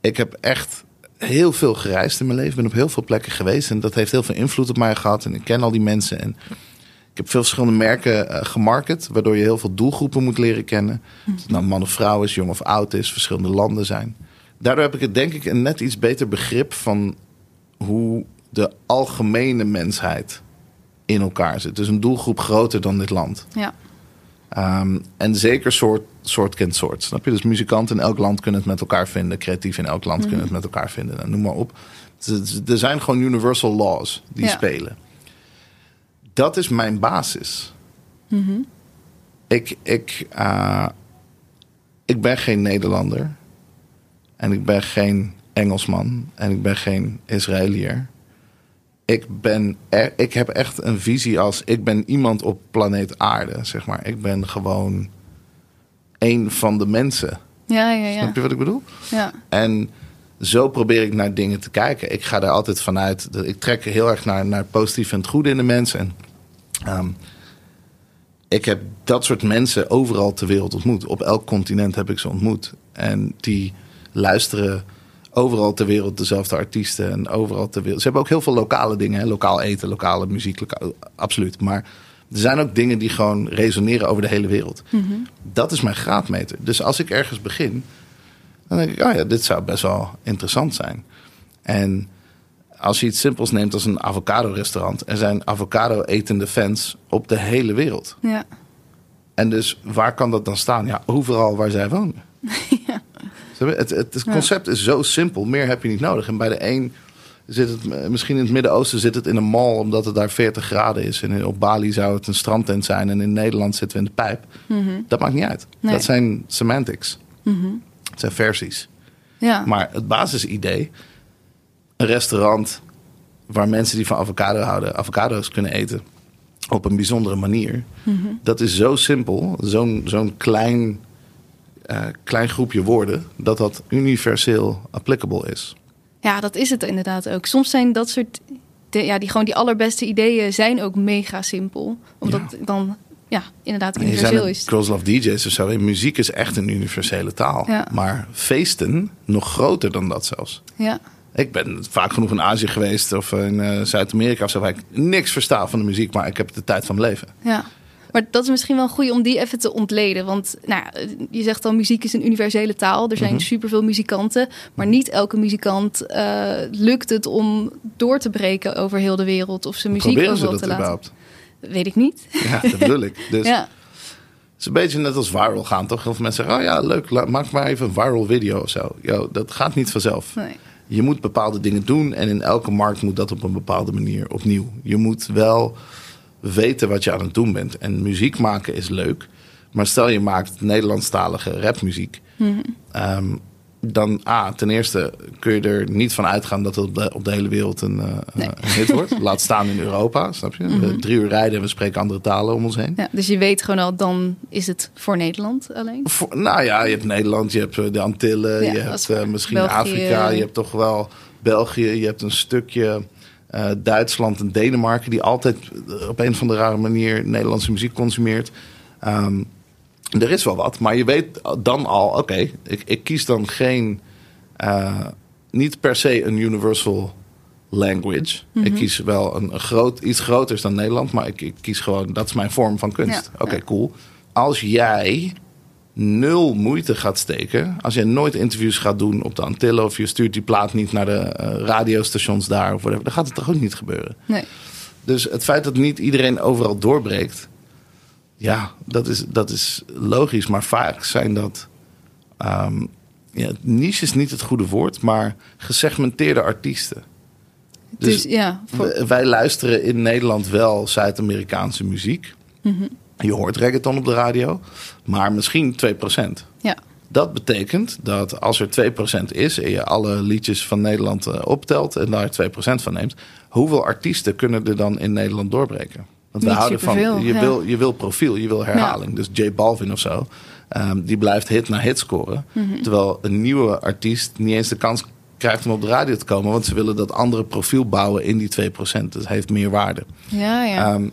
Ik heb echt heel veel gereisd in mijn leven. Ik ben op heel veel plekken geweest. En dat heeft heel veel invloed op mij gehad. En ik ken al die mensen. En ik heb veel verschillende merken uh, gemarket. Waardoor je heel veel doelgroepen moet leren kennen. Of het nou man of vrouw is, jong of oud is, verschillende landen zijn. Daardoor heb ik het denk ik een net iets beter begrip van hoe de algemene mensheid in elkaar zit. Dus een doelgroep groter dan dit land. Ja. Um, en zeker soort, soort kent soort. Snap je? Dus muzikanten in elk land kunnen het met elkaar vinden. Creatief in elk land kunnen het met elkaar vinden. Nou, noem maar op. Er zijn gewoon universal laws die Ja. spelen. Dat is mijn basis. Mhm. Ik, ik, uh, ik ben geen Nederlander. En ik ben geen Engelsman. En ik ben geen Israëliër. Ik, ben er, ik heb echt een visie als... ik ben iemand op planeet aarde, zeg maar. Ik ben gewoon een van de mensen. Ja, ja, ja. Snap je wat ik bedoel? ja. En zo probeer ik naar dingen te kijken. Ik ga daar altijd vanuit. dat- Ik trek heel erg naar, naar het positieve en het goede in de mensen. En ehm, ik heb dat soort mensen overal ter wereld ontmoet. Op elk continent heb ik ze ontmoet. En die luisteren overal ter wereld dezelfde artiesten. En overal ter wereld. Ze hebben ook heel veel lokale dingen. Hè? Lokaal eten, lokale muziek. lokaal- absoluut. Maar er zijn ook dingen die gewoon resoneren over de hele wereld. Dat is mijn graadmeter. Dus als ik ergens begin, dan denk ik, oh ja, dit zou best wel interessant zijn. En als je iets simpels neemt als een avocado-restaurant, er zijn avocado-etende fans op de hele wereld. ja. En dus waar kan dat dan staan? Ja, overal waar zij wonen. Het, het, het concept is zo simpel, meer heb je niet nodig. En bij de een zit het, eh, misschien in het Midden-Oosten zit het in een mall omdat het daar 40 graden is. En op Bali zou het een strandtent zijn en in Nederland zitten we in de pijp. Dat maakt niet uit. Nee. Dat zijn semantics. Het zijn versies. ja. Maar het basisidee, een restaurant waar mensen die van avocado houden, avocado's kunnen eten op een bijzondere manier. Dat is zo simpel, zo'n zo'n klein, eh, klein groepje woorden, dat dat universeel applicable is. Ja, dat is het inderdaad ook. Soms zijn dat soort, de, ja, die gewoon die allerbeste ideeën zijn ook mega simpel. Omdat dan, ja, inderdaad universeel is. Girls Love DJ's of zo. En muziek is echt een universele taal. Ja. Maar feesten nog groter dan dat zelfs. Ja, Ik ben vaak genoeg in Azië geweest of in eh, Zuid-Amerika of zo. Waar ik niks versta van de muziek, maar ik heb de tijd van mijn leven. ja. Maar dat is misschien wel goed om die even te ontleden. Want nou, je zegt al, muziek is een universele taal. Er Mhm. zijn superveel muzikanten. Maar niet elke muzikant eh, lukt het om door te breken over heel de wereld. Of zijn muziek Proberen ze dat te laten. überhaupt? Weet ik niet. Ja, dat bedoel ik. Dus ja, het is een beetje net als viral gaan, toch? Heel veel mensen zeggen, oh ja, leuk, maak maar even een viral video of zo. Yo, dat gaat niet vanzelf. nee. Je moet bepaalde dingen doen en in elke markt moet dat op een bepaalde manier opnieuw. Je moet wel weten wat je aan het doen bent. En muziek maken is leuk. Maar stel je maakt Nederlandstalige rapmuziek. ehm, dan A, ten eerste kun je er niet van uitgaan dat het op de, op de hele wereld een, eh, Nee. een hit wordt. Laat staan in Europa, snap je? We drie uur rijden en we spreken andere talen om ons heen. Ja, dus je weet gewoon al, dan is het voor Nederland alleen. Voor- nou ja, je hebt Nederland, je hebt eh, de Antillen, Ja, je hebt eh, misschien België. Afrika, je hebt toch wel België, je hebt een stukje eh, Duitsland en Denemarken die altijd eh, op een of andere rare manier Nederlandse muziek consumeert. Ehm, er is wel wat, maar je weet dan al, oké, ik, ik kies dan geen, eh, niet per se een universal language. Ik kies wel een, een groot, iets groters dan Nederland, maar ik, ik kies gewoon, dat is mijn vorm van kunst. Ja, Oké, ja. cool. Als jij nul moeite gaat steken, als jij nooit interviews gaat doen op de Antillen of je stuurt die plaat niet naar de eh, radiostations daar of whatever, dan gaat het toch ook niet gebeuren. Nee. Dus het feit dat niet iedereen overal doorbreekt, ja, dat is, dat is logisch. Maar vaak zijn dat. ehm, ja, niche is niet het goede woord, maar gesegmenteerde artiesten. Dus, ja, voor, wij luisteren in Nederland wel Zuid-Amerikaanse muziek. Mhm. Je hoort reggaeton op de radio, maar misschien 2%. ja, Dat betekent dat als er 2% is en je alle liedjes van Nederland eh, optelt en daar 2% van neemt, hoeveel artiesten kunnen er dan in Nederland doorbreken? Want we Niet houden van, superveel, je, ja. wil, je wil profiel, je wil herhaling. Dus J Balvin of zo, ehm, die blijft hit na hit scoren. Mhm. Terwijl een nieuwe artiest niet eens de kans krijgt om op de radio te komen. Want ze willen dat andere profiel bouwen in die 2%. Dus heeft meer waarde. Ja, ja. Ehm,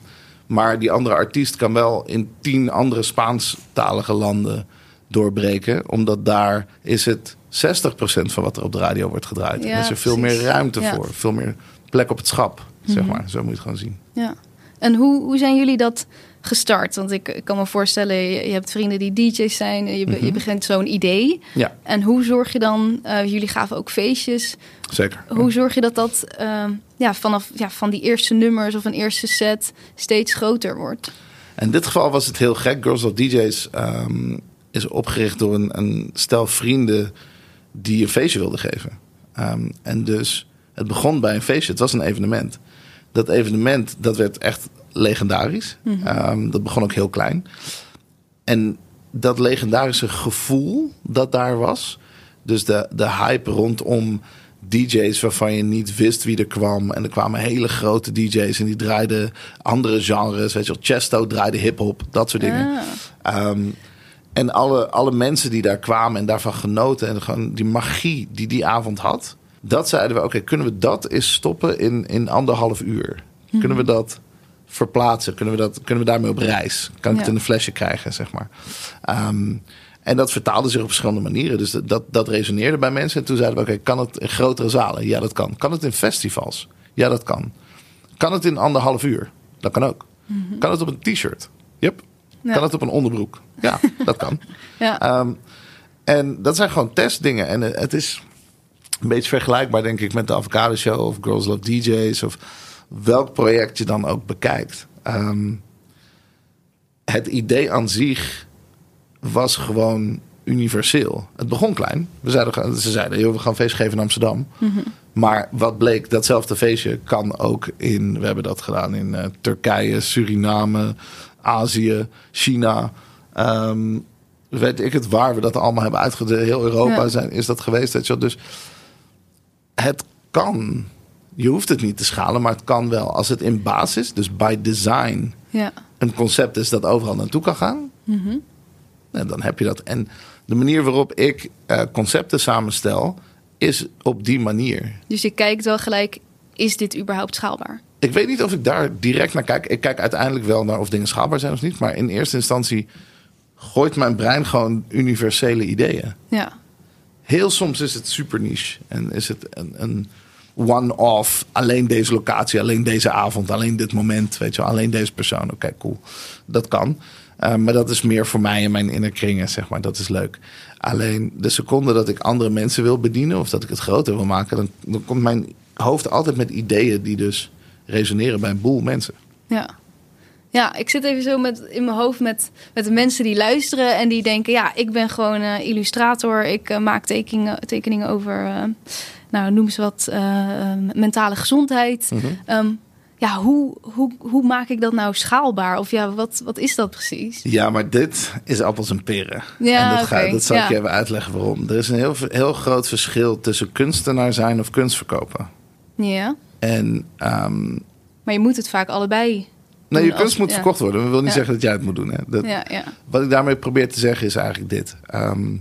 maar die andere artiest kan wel in tien andere Spaanstalige landen doorbreken. Omdat daar is het 60% van wat er op de radio wordt gedraaid. Ja, en is er veel precies. meer ruimte Ja. voor. Veel meer plek op het schap, zeg Mhm. maar. Zo moet je het gewoon zien. Ja. En hoe, hoe zijn jullie dat gestart? Want ik, ik kan me voorstellen, je, je hebt vrienden die DJ's zijn. Je, be- Mhm. je begint zo'n idee. Ja, En hoe zorg je dan, eh, jullie gaven ook feestjes. zeker. Hoe zorg je dat dat ehm, ja, vanaf ja, van die eerste nummers of een eerste set steeds groter wordt? In dit geval was het heel gek. Girls of DJ's ehm, is opgericht door een, een stel vrienden die een feestje wilden geven. Ehm, en dus het begon bij een feestje. Het was een evenement. Dat evenement dat werd echt legendarisch. Ehm, dat begon ook heel klein. En dat legendarische gevoel dat daar was. Dus de, de hype rondom DJ's waarvan je niet wist wie er kwam. En er kwamen hele grote DJ's en die draaiden andere genres. Weet je wel, Chesto draaide hip-hop, dat soort dingen. Ah, Ehm, en alle, alle mensen die daar kwamen en daarvan genoten. En gewoon die magie die die avond had. Dat zeiden we, oké, kunnen we dat eens stoppen in, in anderhalf uur? Kunnen we dat verplaatsen? Kunnen we, dat, kunnen we daarmee op reis? Kan ik het in een flesje krijgen, zeg maar? Ehm, en dat vertaalde zich op verschillende manieren. Dus dat, dat, resoneerde bij mensen. En toen zeiden we, oké, kan het in grotere zalen? Ja, dat kan. Kan het in festivals? Ja, dat kan. Kan het in anderhalf uur? Dat kan ook. Kan het op een t-shirt? Yep. Ja. Kan het op een onderbroek? Ja, dat kan. ja. Ehm, en dat zijn gewoon testdingen. En eh, het is een beetje vergelijkbaar, denk ik, met de Avocado Show of Girls Love DJ's of welk project je dan ook bekijkt. Ehm, het idee aan zich was gewoon universeel. Het begon klein. We zeiden, ze zeiden, joh, we gaan een feest geven in Amsterdam. Maar wat bleek, datzelfde feestje kan ook in... We hebben dat gedaan in eh, Turkije, Suriname, Azië, China. Ehm, weet ik het waar we dat allemaal hebben uitgedeeld. Heel Europa Ja. zijn, is dat geweest. Weet je wel. Dus het kan. Je hoeft het niet te schalen, maar het kan wel. Als het in basis, dus by design, ja. een concept is dat overal naartoe kan gaan, nou, dan heb je dat. En de manier waarop ik eh, concepten samenstel, is op die manier. Dus je kijkt wel gelijk, is dit überhaupt schaalbaar? Ik weet niet of ik daar direct naar kijk. Ik kijk uiteindelijk wel naar of dingen schaalbaar zijn of niet. Maar in eerste instantie gooit mijn brein gewoon universele ideeën. Ja. Heel soms is het super niche. En is het een, een one-off. Alleen deze locatie, alleen deze avond, alleen dit moment. Weet je alleen deze persoon. Oké, cool. Dat kan. Uh, maar dat is meer voor mij en mijn innerkringen, zeg maar. Dat is leuk. Alleen de seconde dat ik andere mensen wil bedienen... of dat ik het groter wil maken... dan, dan komt mijn hoofd altijd met ideeën die dus resoneren bij een boel mensen. Ja. Ja, ik zit even zo met, in mijn hoofd met, met de mensen die luisteren en die denken: ja, ik ben gewoon uh, illustrator. Ik uh, maak tekeningen, tekeningen over, nou, noem ze wat, mentale gezondheid. Mhm. Um, ja, hoe, hoe, hoe maak ik dat nou schaalbaar? Of ja, wat, wat is dat precies? Ja, maar dit is appels en peren. Ja, en dat, ga, dat zal ik je even uitleggen waarom. Er is een heel, heel groot verschil tussen kunstenaar zijn of kunst verkopen. Ja, En ehm, maar je moet het vaak allebei. nee, je als- kunst moet ja. verkocht worden. Dat wil niet zeggen dat jij het moet doen. Hè. Dat, Ja, ja. Wat ik daarmee probeer te zeggen is eigenlijk dit. Ehm,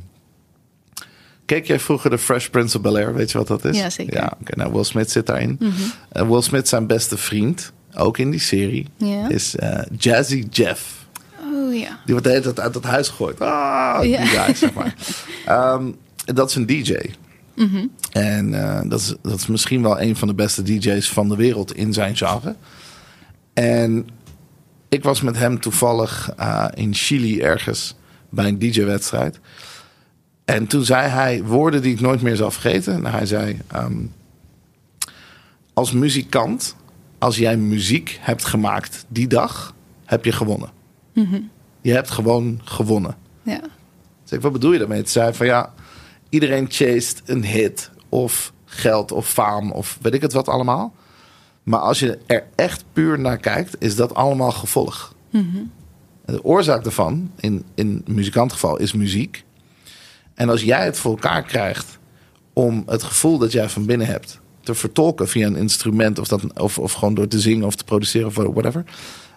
keek jij vroeger de Fresh Prince of Bel-Air? Weet je wat dat is? Ja, zeker. Ja, oké. nou, Will Smith zit daarin. Eh, Will Smith, zijn beste vriend, ook in die serie, is eh, Jazzy Jeff. Oh ja. Die wordt de hele tijd uit het huis gegooid. Ah, die Ja. guy, zeg maar. Ehm, dat is een DJ. Mhm. En eh, dat, is, dat is misschien wel een van de beste DJ's van de wereld in zijn genre. En ik was met hem toevallig in Chili ergens bij een DJ-wedstrijd. En toen zei hij woorden die ik nooit meer zal vergeten. En hij zei: ehm, Als muzikant, als jij muziek hebt gemaakt die dag, heb je gewonnen. Mhm. Je hebt gewoon gewonnen. Ja. Dus ik, wat bedoel je daarmee? Toen zei hij van ja, iedereen chased een hit of geld of faam of weet ik het wat allemaal. Maar als je er echt puur naar kijkt, is dat allemaal gevolg. Mhm. De oorzaak daarvan, in, in muzikantgeval, is muziek. En als jij het voor elkaar krijgt om het gevoel dat jij van binnen hebt te vertolken via een instrument of, dat, of, of gewoon door te zingen of te produceren of whatever.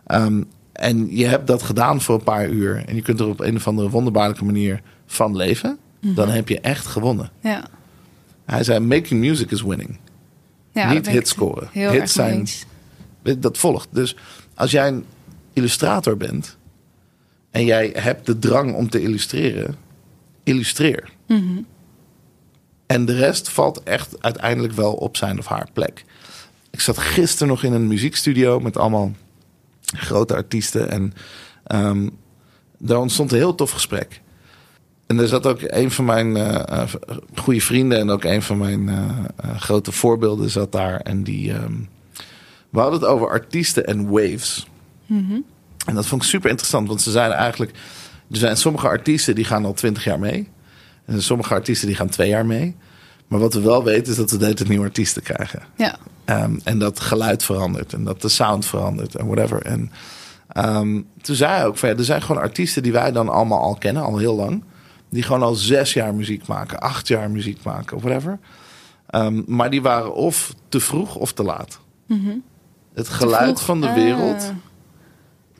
Ehm, en je hebt dat gedaan voor een paar uur. En je kunt er op een of andere wonderbaarlijke manier van leven. Dan heb je echt gewonnen. Ja. Hij zei, making music is winning. ja Niet hits scoren. Hits zijn-. Dat volgt. Dus als jij een illustrator bent... en jij hebt de drang om te illustreren... illustreer. Mhm. En de rest valt echt uiteindelijk wel op zijn of haar plek. Ik zat gisteren nog in een muziekstudio met allemaal grote artiesten. En ehm, daar ontstond een heel tof gesprek. En er zat ook een van mijn eh, goede vrienden en ook een van mijn eh, grote voorbeelden zat daar. En die, ehm, we hadden het over artiesten en waves. En dat vond ik super interessant, want ze zeiden eigenlijk... Er zijn sommige artiesten die gaan al twintig jaar mee. En sommige artiesten die gaan twee jaar mee. Maar wat we wel weten is dat we de hele tijd nieuwe artiesten krijgen. Ja. Ehm, en dat geluid verandert en dat de sound verandert en whatever. En ehm, toen zei hij ook van ja, er zijn gewoon artiesten die wij dan allemaal al kennen, al heel lang. Die gewoon al zes jaar muziek maken, acht jaar muziek maken of whatever. Ehm, maar die waren of te vroeg of te laat. Het geluid Mhm. van de Ah.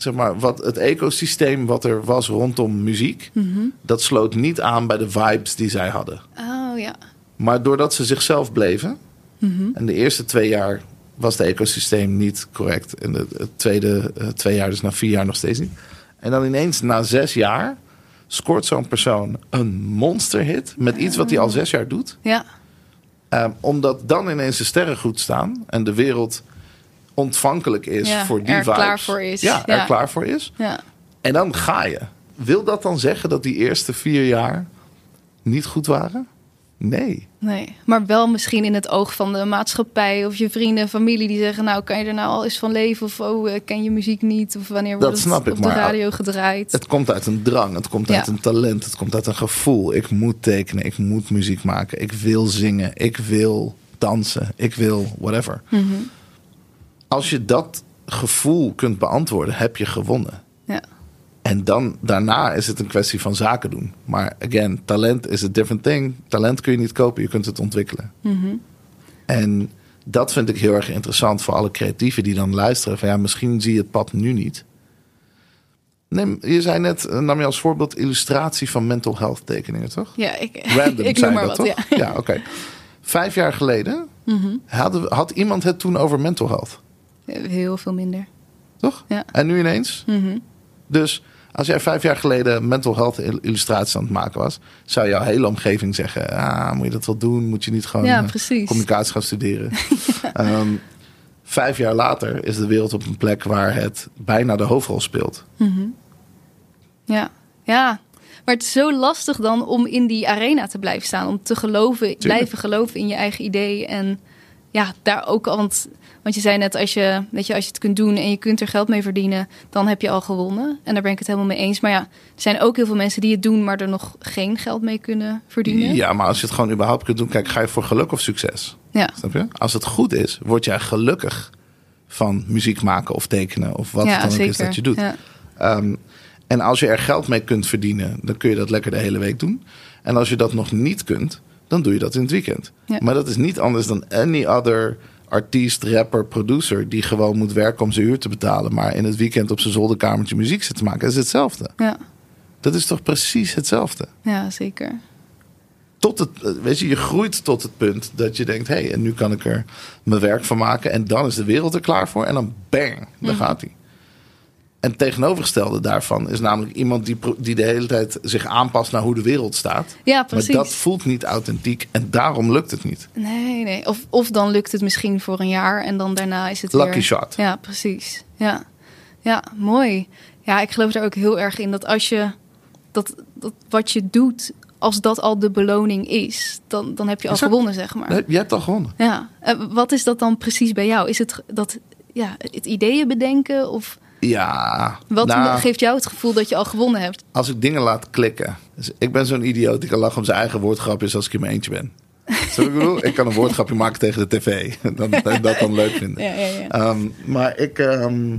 Zeg maar, wat het ecosysteem wat er was rondom muziek, Mhm. dat sloot niet aan bij de vibes die zij hadden. Oh ja. Maar doordat ze zichzelf bleven. Mhm. En de eerste twee jaar was het ecosysteem niet correct. En de, het tweede eh, twee jaar, dus na vier jaar nog steeds niet. En dan ineens na zes jaar scoort zo'n persoon een monsterhit. Met iets wat hij al zes jaar doet. Ja. Ehm, omdat dan ineens de sterren goed staan. En de wereld ontvankelijk is Ja, voor die er vibes. klaar voor is. Ja, er Ja. klaar voor is. Ja. En dan ga je. Wil dat dan zeggen dat die eerste vier jaar niet goed waren? Nee. Nee, maar wel misschien in het oog van de maatschappij of je vrienden en familie die zeggen: Nou, kan je er nou al eens van leven? Of oh, eh, ken je muziek niet? Of wanneer wordt Dat snap het ik, op de maar- radio gedraaid? Het komt uit een drang, het komt Ja. uit een talent, het komt uit een gevoel. Ik moet tekenen, ik moet muziek maken, ik wil zingen, ik wil dansen, ik wil whatever. Mhm. Als je dat gevoel kunt beantwoorden, heb je gewonnen. Ja. En dan daarna is het een kwestie van zaken doen. Maar again, talent is a different thing. Talent kun je niet kopen, je kunt het ontwikkelen. Mhm. En dat vind ik heel erg interessant voor alle creatieven die dan luisteren. Van ja, misschien zie je het pad nu niet. Neem, je zei net, eh, nam je als voorbeeld illustratie van mental health tekeningen, toch? ja, ik, Random ik noem maar dat, wat. toch? Ja. Ja, oké. Vijf jaar geleden hadden we- had iemand het toen over mental health, Heel veel minder. toch? Ja. En nu ineens? Mhm. Dus als jij vijf jaar geleden mental health il- illustraties aan het maken was, zou jouw hele omgeving zeggen: ah, moet je dat wel doen? Moet je niet gewoon Ja, eh, communicatie gaan studeren? Ehm, vijf jaar later is de wereld op een plek waar het bijna de hoofdrol speelt. Ja. ja. Maar het is zo lastig dan om in die arena te blijven staan. Om te geloven, blijven geloven in je eigen idee. En ja, daar ook al. Want, want je zei net, als je, weet je, als je het kunt doen en je kunt er geld mee verdienen, dan heb je al gewonnen. En daar ben ik het helemaal mee eens. Maar ja, er zijn ook heel veel mensen die het doen, maar er nog geen geld mee kunnen verdienen. Ja, maar als je het gewoon überhaupt kunt doen, kijk, ga je voor geluk of succes? Ja. Snap je? Als het goed is, word jij gelukkig van muziek maken of tekenen of wat ja, het dan ook is dat je doet. Ja. Ehm, en als je er geld mee kunt verdienen, dan kun je dat lekker de hele week doen. En als je dat nog niet kunt, dan doe je dat in het weekend. Ja. Maar dat is niet anders dan any other artiest, rapper, producer... die gewoon moet werken om zijn huur te betalen... maar in het weekend op zijn zolderkamertje muziek zit te maken. Dat is hetzelfde. Ja. Dat is toch precies hetzelfde? ja, zeker. Tot het, eh, weet je, je groeit tot het punt dat je denkt... hé, hey, en nu kan ik er mijn werk van maken... en dan is de wereld er klaar voor en dan bang, daar gaat hij. En het tegenovergestelde daarvan is namelijk iemand die, die de hele tijd zich aanpast naar hoe de wereld staat. Ja, precies. Maar dat voelt niet authentiek en daarom lukt het niet. Nee, nee. Of, of dan lukt het misschien voor een jaar en dan daarna is het Lucky weer... shot. Ja, precies. Ja. ja, mooi. Ja, ik geloof er ook heel erg in dat als je dat, dat wat je doet, als dat al de beloning is, dan, dan heb je al gewonnen, zeg maar. Je hebt al gewonnen. Ja. Eh, wat is dat dan precies bij jou? Is het dat ja, het ideeën bedenken of Ja, wat nou, geeft jou het gevoel dat je al gewonnen hebt? als ik dingen laat klikken. Dus ik ben zo'n idioot die kan lachen om zijn eigen woordgrapjes als ik in mijn eentje ben. Zo ik bedoel? Ik kan een woordgrapje maken tegen de tv. Dan, dat dan leuk vinden. Ja, ja, ja. Ehm, maar ik. ehm,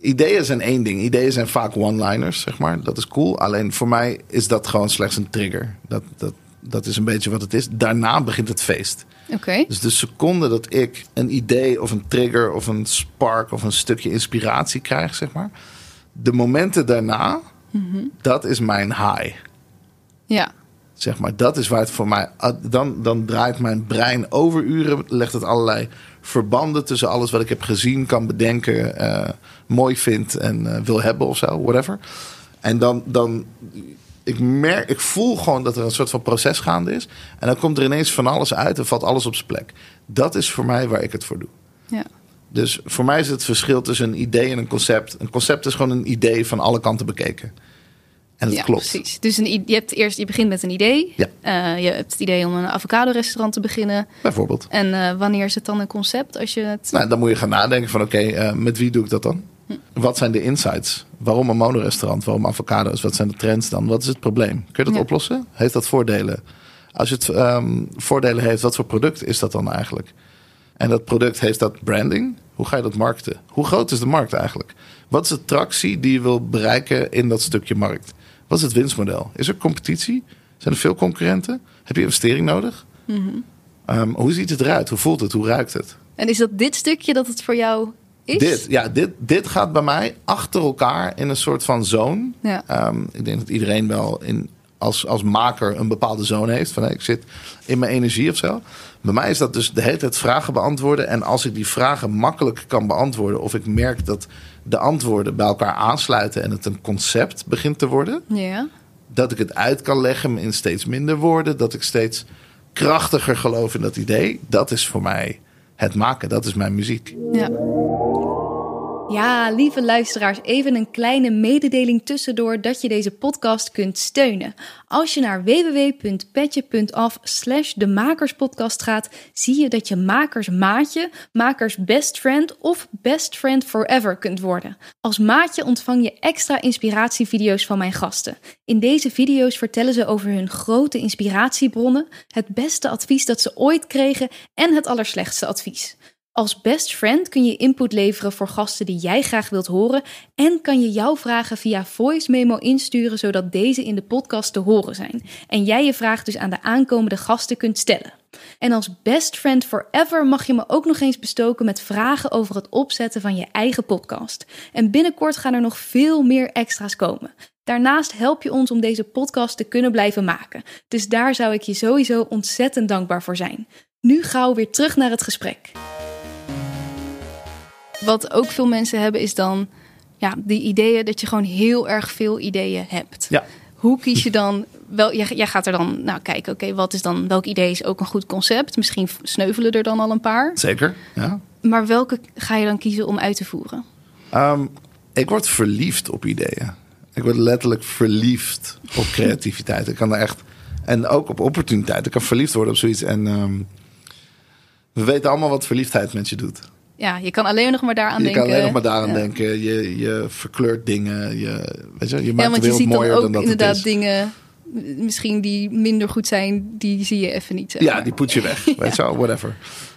ideeën zijn één ding. Ideeën zijn vaak one-liners, zeg maar. Dat is cool. Alleen voor mij is dat gewoon slechts een trigger. Dat, dat, dat is een beetje wat het is. Daarna begint het feest. Dus de seconde dat ik een idee of een trigger of een spark of een stukje inspiratie krijg, zeg maar. De momenten daarna, dat is mijn high. Ja. Zeg maar, dat is waar het voor mij. ah, Dan, dan draait mijn brein overuren, legt het allerlei verbanden tussen alles wat ik heb gezien, kan bedenken, eh, mooi vind en eh, wil hebben of zo, whatever. En dan, dan ik merk, ik voel gewoon dat er een soort van proces gaande is. En dan komt er ineens van alles uit en valt alles op zijn plek. Dat is voor mij waar ik het voor doe. Ja. Dus voor mij is het verschil tussen een idee en een concept. Een concept is gewoon een idee van alle kanten bekeken. En het ja, klopt. precies. Dus een, je, hebt eerst, je begint met een idee. Ja. Eh, je hebt het idee om een avocado-restaurant te beginnen. Bijvoorbeeld. En eh, wanneer is het dan een concept? Als je het... Nou, dan moet je gaan nadenken van oké, eh, met wie doe ik dat dan? Wat zijn de insights? Waarom een monorestaurant? Waarom avocado's? Wat zijn de trends dan? Wat is het probleem? Kun je dat Ja. oplossen? Heeft dat voordelen? Als het ehm, voordelen heeft, wat voor product is dat dan eigenlijk? En dat product heeft dat branding? Hoe ga je dat markten? Hoe groot is de markt eigenlijk? Wat is de tractie die je wil bereiken in dat stukje markt? Wat is het winstmodel? Is er competitie? Zijn er veel concurrenten? Heb je investering nodig? Ehm, hoe ziet het eruit? Hoe voelt het? Hoe ruikt het? En is dat dit stukje dat het voor jou is? Dit, ja, dit, dit gaat bij mij achter elkaar in een soort van zone. Ja. Ehm, ik denk dat iedereen wel in, als, als maker een bepaalde zone heeft. Van hey, ik zit in mijn energie of zo. Bij mij is dat dus de hele tijd vragen beantwoorden. En als ik die vragen makkelijk kan beantwoorden. of ik merk dat de antwoorden bij elkaar aansluiten. en het een concept begint te worden. Ja. dat ik het uit kan leggen in steeds minder woorden. dat ik steeds krachtiger geloof in dat idee. Dat is voor mij het maken. Dat is mijn muziek. Ja. Ja, lieve luisteraars, even een kleine mededeling tussendoor dat je deze podcast kunt steunen. Als je naar www.petje.af slash de Makerspodcast gaat, zie je dat je makers maatje, makers best friend of best friend forever kunt worden. Als maatje ontvang je extra inspiratievideo's van mijn gasten. In deze video's vertellen ze over hun grote inspiratiebronnen, het beste advies dat ze ooit kregen en het allerslechtste advies. Als best friend kun je input leveren voor gasten die jij graag wilt horen en kan je jouw vragen via voice memo insturen zodat deze in de podcast te horen zijn en jij je vraag dus aan de aankomende gasten kunt stellen. En als best friend forever mag je me ook nog eens bestoken met vragen over het opzetten van je eigen podcast. En binnenkort gaan er nog veel meer extra's komen. Daarnaast help je ons om deze podcast te kunnen blijven maken. Dus daar zou ik je sowieso ontzettend dankbaar voor zijn. Nu gauw weer terug naar het gesprek. Wat ook veel mensen hebben is dan ja, die ideeën dat je gewoon heel erg veel ideeën hebt. Ja. Hoe kies je dan? Wel, jij, jij gaat er dan nou kijken, oké, wat is dan welk idee is ook een goed concept? Misschien sneuvelen er dan al een paar. Zeker, ja. Maar welke ga je dan kiezen om uit te voeren? Ehm, ik word verliefd op ideeën. Ik word letterlijk verliefd op creativiteit. Ik kan er echt. En ook op opportuniteit. Ik kan verliefd worden op zoiets. En ehm, we weten allemaal wat verliefdheid met je doet. Ja, je kan alleen nog maar daaraan je denken. kan alleen nog maar daaraan ja. denken. Je, je verkleurt dingen. Je, weet je, je Ja, maakt want de je wereld ziet dan mooier ook dan dat het inderdaad is. dingen, misschien die minder goed zijn, die zie je even niet. zeg Ja, die poets je weg. Weet je whatever.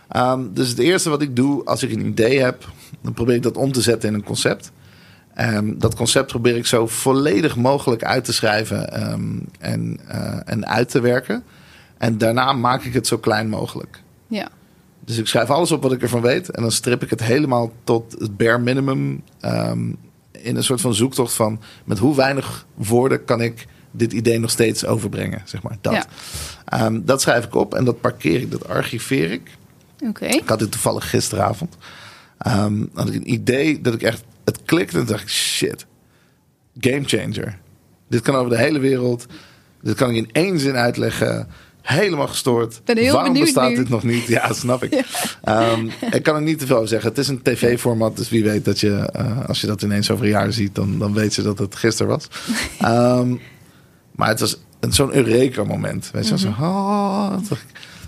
Ehm, dus het eerste wat ik doe als ik een idee heb, dan probeer ik dat om te zetten in een concept. Ehm, dat concept probeer ik zo volledig mogelijk uit te schrijven ehm, en, eh, en uit te werken. En daarna maak ik het zo klein mogelijk. Ja. Dus ik schrijf alles op wat ik ervan weet. En dan strip ik het helemaal tot het bare minimum. ehm, in een soort van zoektocht van met hoe weinig woorden kan ik dit idee nog steeds overbrengen. Zeg maar dat. Ja. Ehm, dat schrijf ik op en dat parkeer ik, dat archiveer ik. Oké. Ik had dit toevallig gisteravond. Ehm had ik een idee dat ik echt. Het klikte en dacht ik: shit. Game changer. Dit kan over de hele wereld. Dit kan ik in één zin uitleggen. Helemaal gestoord. Ben heel Waarom bestaat nu. dit nog niet? Ja, snap ik. Ehm, ik kan er niet te veel over zeggen. Het is een tv-format, dus wie weet dat je, eh, als je dat ineens over een jaar ziet, dan, dan weet je dat het gisteren was. Ehm, maar het was een- zo'n Eureka-moment. Weet je, zo, Mhm. oh, ik,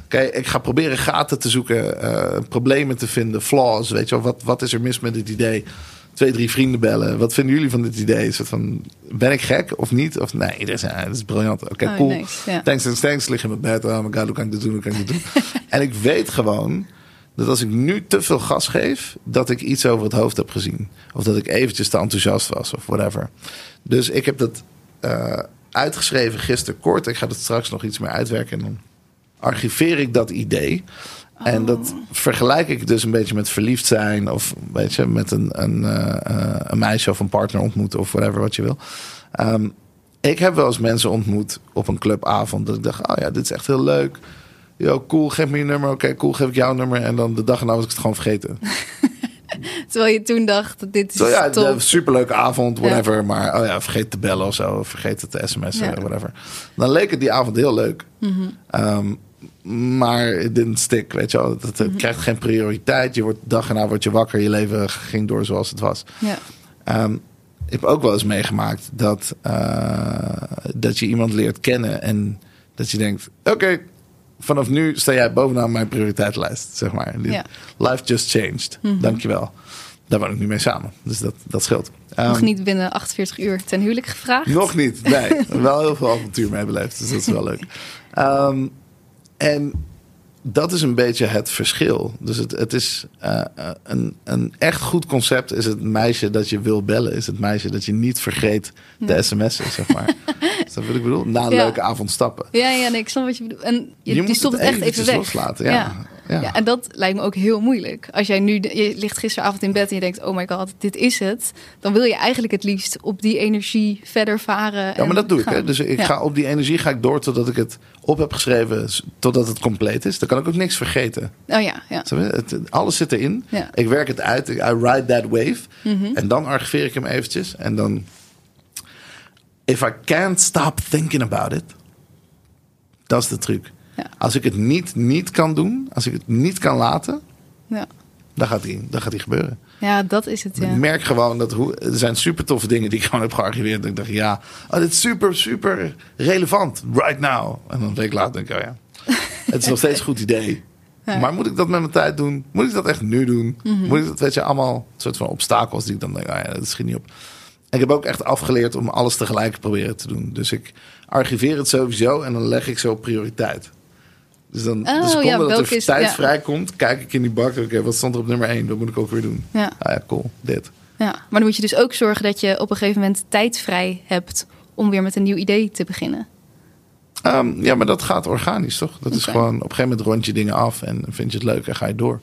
Oké, ik ga proberen gaten te zoeken, eh, problemen te vinden, flaws. Weet je wat, wat is er mis met dit idee? Twee, drie vrienden bellen. Wat vinden jullie van dit idee? Soort van, ben ik gek of niet? Of nee, dit is, ja, dit is briljant. Oké, Oh, cool. nice. Thanks, thanks, thanks. Lig in mijn bed. Oh my god, hoe kan ik dit doen? Hoe kan ik dit doen? en ik weet gewoon dat als ik nu te veel gas geef, dat ik iets over het hoofd heb gezien. Of dat ik eventjes te enthousiast was of whatever. Dus ik heb dat eh, uitgeschreven gisteren kort. Ik ga het straks nog iets meer uitwerken. En dan archiveer ik dat idee. En dat vergelijk ik dus een beetje met verliefd zijn. Of weet je, met een, een, eh, eh, een meisje of een partner ontmoeten. Of whatever wat je wil. Ehm, ik heb wel eens mensen ontmoet op een clubavond. Dat ik dacht, oh ja, dit is echt heel leuk. Yo, cool, geef me je nummer. Oké, cool, geef ik jouw nummer. En dan de dag erna was ik het gewoon vergeten. Terwijl je toen dacht, dit is Zo ja, top. een superleuke avond, whatever. Maar oh ja, vergeet te bellen of zo. Vergeet het te sms'en, Ja. whatever. Dan leek het die avond heel leuk. Mhm. Ehm, maar het didn't stick, weet je wel. Het, het Mhm. krijgt geen prioriteit. Je wordt dag erna word je wakker. Je leven ging door zoals het was. Ja. Ehm, ik heb ook wel eens meegemaakt dat, eh, dat je iemand leert kennen en dat je denkt: oké, vanaf nu sta jij bovenaan mijn prioriteitenlijst, zeg maar. Ja. Life just changed. Mhm. Dankjewel. Daar woon ik nu mee samen, dus dat, dat scheelt. Ehm, Nog niet binnen 48 uur ten huwelijk gevraagd. nog niet, nee. wel heel veel avontuur mee beleefd, dus dat is wel leuk. Ehm, en dat is een beetje het verschil. Dus het, het is eh, eh, een, een echt goed concept is het meisje dat je wil bellen. Is het meisje dat je niet vergeet de sms'en, zeg maar. Is dat wat ik bedoel? Na een Ja. leuke avond stappen. Ja, ja, nee, ik snap wat je bedoelt. En je, Je die stopt het echt even weg. loslaten, ja. Ja. Ja. Ja, en dat lijkt me ook heel moeilijk. Als jij nu, je ligt gisteravond in bed en je denkt, oh my god, dit is het. Dan wil je eigenlijk het liefst op die energie verder varen. Ja, maar dat doe ik. Hè? Dus ik Ja. ga op die energie ga ik door totdat ik het op heb geschreven, totdat het compleet is. Dan kan ik ook niks vergeten. Oh ja, ja. Alles zit erin. Ja. Ik werk het uit. I ride that wave. Mhm. En dan archiveer ik hem eventjes. En dan... If I can't stop thinking about it. Dat is de truc. Ja. Als ik het niet, niet kan doen. Als ik het niet kan laten. Ja. Dan gaat die, dan gaat die gebeuren. ja, dat is het, ja. Ik merk gewoon dat hoe, er zijn super toffe dingen die ik gewoon heb gearchiveerd. En ik dacht, ja, oh, dit is super, super relevant. Right now. En dan een week later denk ik, oh ja. Het is nog steeds een goed idee. Ja. Maar moet ik dat met mijn tijd doen? Moet ik dat echt nu doen? Mhm. Moet ik dat, weet je, allemaal soort van obstakels die ik dan denk, oh ja, dat schiet niet op. En ik heb ook echt afgeleerd om alles tegelijk te proberen te doen. Dus ik archiveer het sowieso en dan leg ik zo prioriteit. Dus dan Oh, de seconde ja, dat er is- tijd ja. vrijkomt, kijk ik in die bak. Oké, wat stond er op nummer 1? Dat moet ik ook weer doen. Ja. Ah ja, cool, dit. ja. Maar dan moet je dus ook zorgen dat je op een gegeven moment tijd vrij hebt om weer met een nieuw idee te beginnen. Ehm, ja, maar dat gaat organisch, toch? Dat is gewoon op een gegeven moment rond je dingen af en vind je het leuk en ga je door.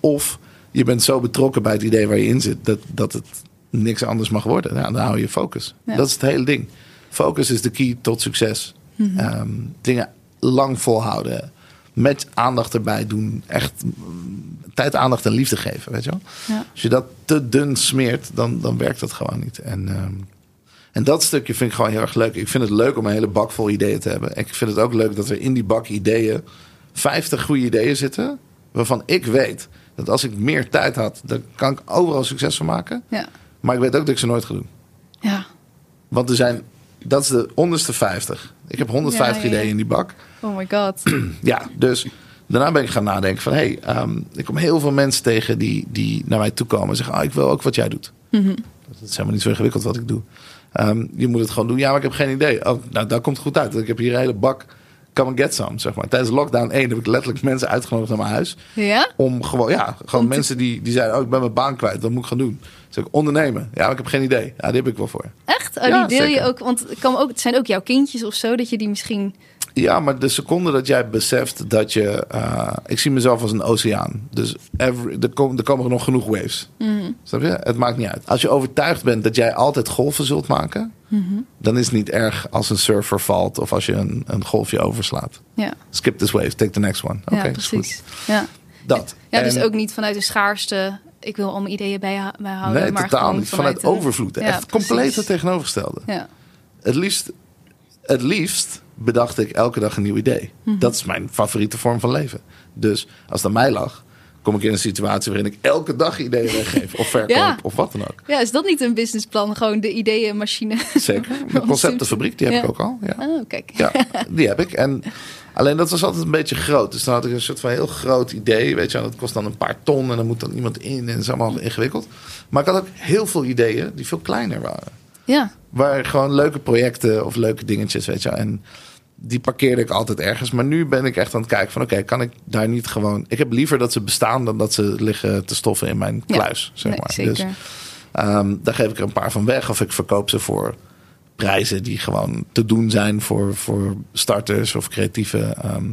Of je bent zo betrokken bij het idee waar je in zit dat, dat het niks anders mag worden. Nou, dan hou je focus. Ja. Dat is het hele ding. Focus is de key tot succes. Ehm, dingen lang volhouden. Met aandacht erbij doen. Echt tijd, aandacht en liefde geven, weet je wel? Ja. Als je dat te dun smeert, dan, dan werkt dat gewoon niet. En, ehm, en dat stukje vind ik gewoon heel erg leuk. Ik vind het leuk om een hele bak vol ideeën te hebben. Ik vind het ook leuk dat er in die bak ideeën 50 goede ideeën zitten. Waarvan ik weet dat als ik meer tijd had, dan kan ik overal succes van maken. Ja. Maar ik weet ook dat ik ze nooit ga doen. Ja. Want er zijn, dat is de onderste 50. Ik heb 150 Ja, ja, ja. ideeën in die bak. Oh my god. Ja, dus daarna ben ik gaan nadenken van... hé, hey, ehm, ik kom heel veel mensen tegen die, die naar mij toe komen... en zeggen, ah, ik wil ook wat jij doet. Mhm. Dat is helemaal niet zo ingewikkeld wat ik doe. Ehm, je moet het gewoon doen. Ja, maar ik heb geen idee. Oh, nou, dat komt goed uit. Ik heb hier een hele bak come and get some, zeg maar. Tijdens lockdown 1 heb ik letterlijk mensen uitgenodigd naar mijn huis... Ja? om gewoon, ja, gewoon Om mensen die, die zeiden... oh, ik ben mijn baan kwijt, dat moet ik gaan doen. Ik ondernemen. Ja, ik heb geen idee. Ja, die heb ik wel voor. Echt? Oh, Ja, die deel je ook, want het, kan ook, het zijn ook jouw kindjes of zo, dat je die misschien... Ja, maar de seconde dat jij beseft dat je... eh, ik zie mezelf als een oceaan. Dus every, er, kom- er komen nog genoeg waves. Mhm. Snap je? Het maakt niet uit. Als je overtuigd bent dat jij altijd golven zult maken... Mhm. dan is het niet erg als een surfer valt... of als je een, een golfje overslaat. Ja, Skip this wave, take the next one. Oké, ja is goed. Ja. Dat. ja, dus En- ook niet vanuit de schaarste, ik wil al mijn ideeën bij, bijhouden. Nee, maar totaal niet. Vanuit overvloed. Ja, Echt precies. compleet het tegenovergestelde. Ja. Het liefst, het liefst bedacht ik elke dag een nieuw idee. Mhm. Dat is mijn favoriete vorm van leven. Dus als het aan mij lag, kom ik in een situatie waarin ik elke dag ideeën weggeef. Of verkoop, Ja. of wat dan ook. ja, is dat niet een businessplan? Gewoon de ideeënmachine? Zeker. De conceptenfabriek, die heb Ja. ik ook al. Ja. Oh, kijk. ja, die heb ik. En alleen dat was altijd een beetje groot. Dus dan had ik een soort van heel groot idee. Weet je, dat kost dan een paar ton en dan moet dan iemand in. En dat is allemaal ingewikkeld. Maar ik had ook heel veel ideeën die veel kleiner waren. Ja, Waar gewoon leuke projecten of leuke dingetjes, weet je. En die parkeerde ik altijd ergens. Maar nu ben ik echt aan het kijken van... oké, kan ik daar niet gewoon... Ik heb liever dat ze bestaan dan dat ze liggen te stoffen in mijn Ja. kluis, zeg nee, maar. zeker. Dus ehm, daar geef ik er een paar van weg. Of ik verkoop ze voor prijzen die gewoon te doen zijn voor, voor starters of creatieve. ehm,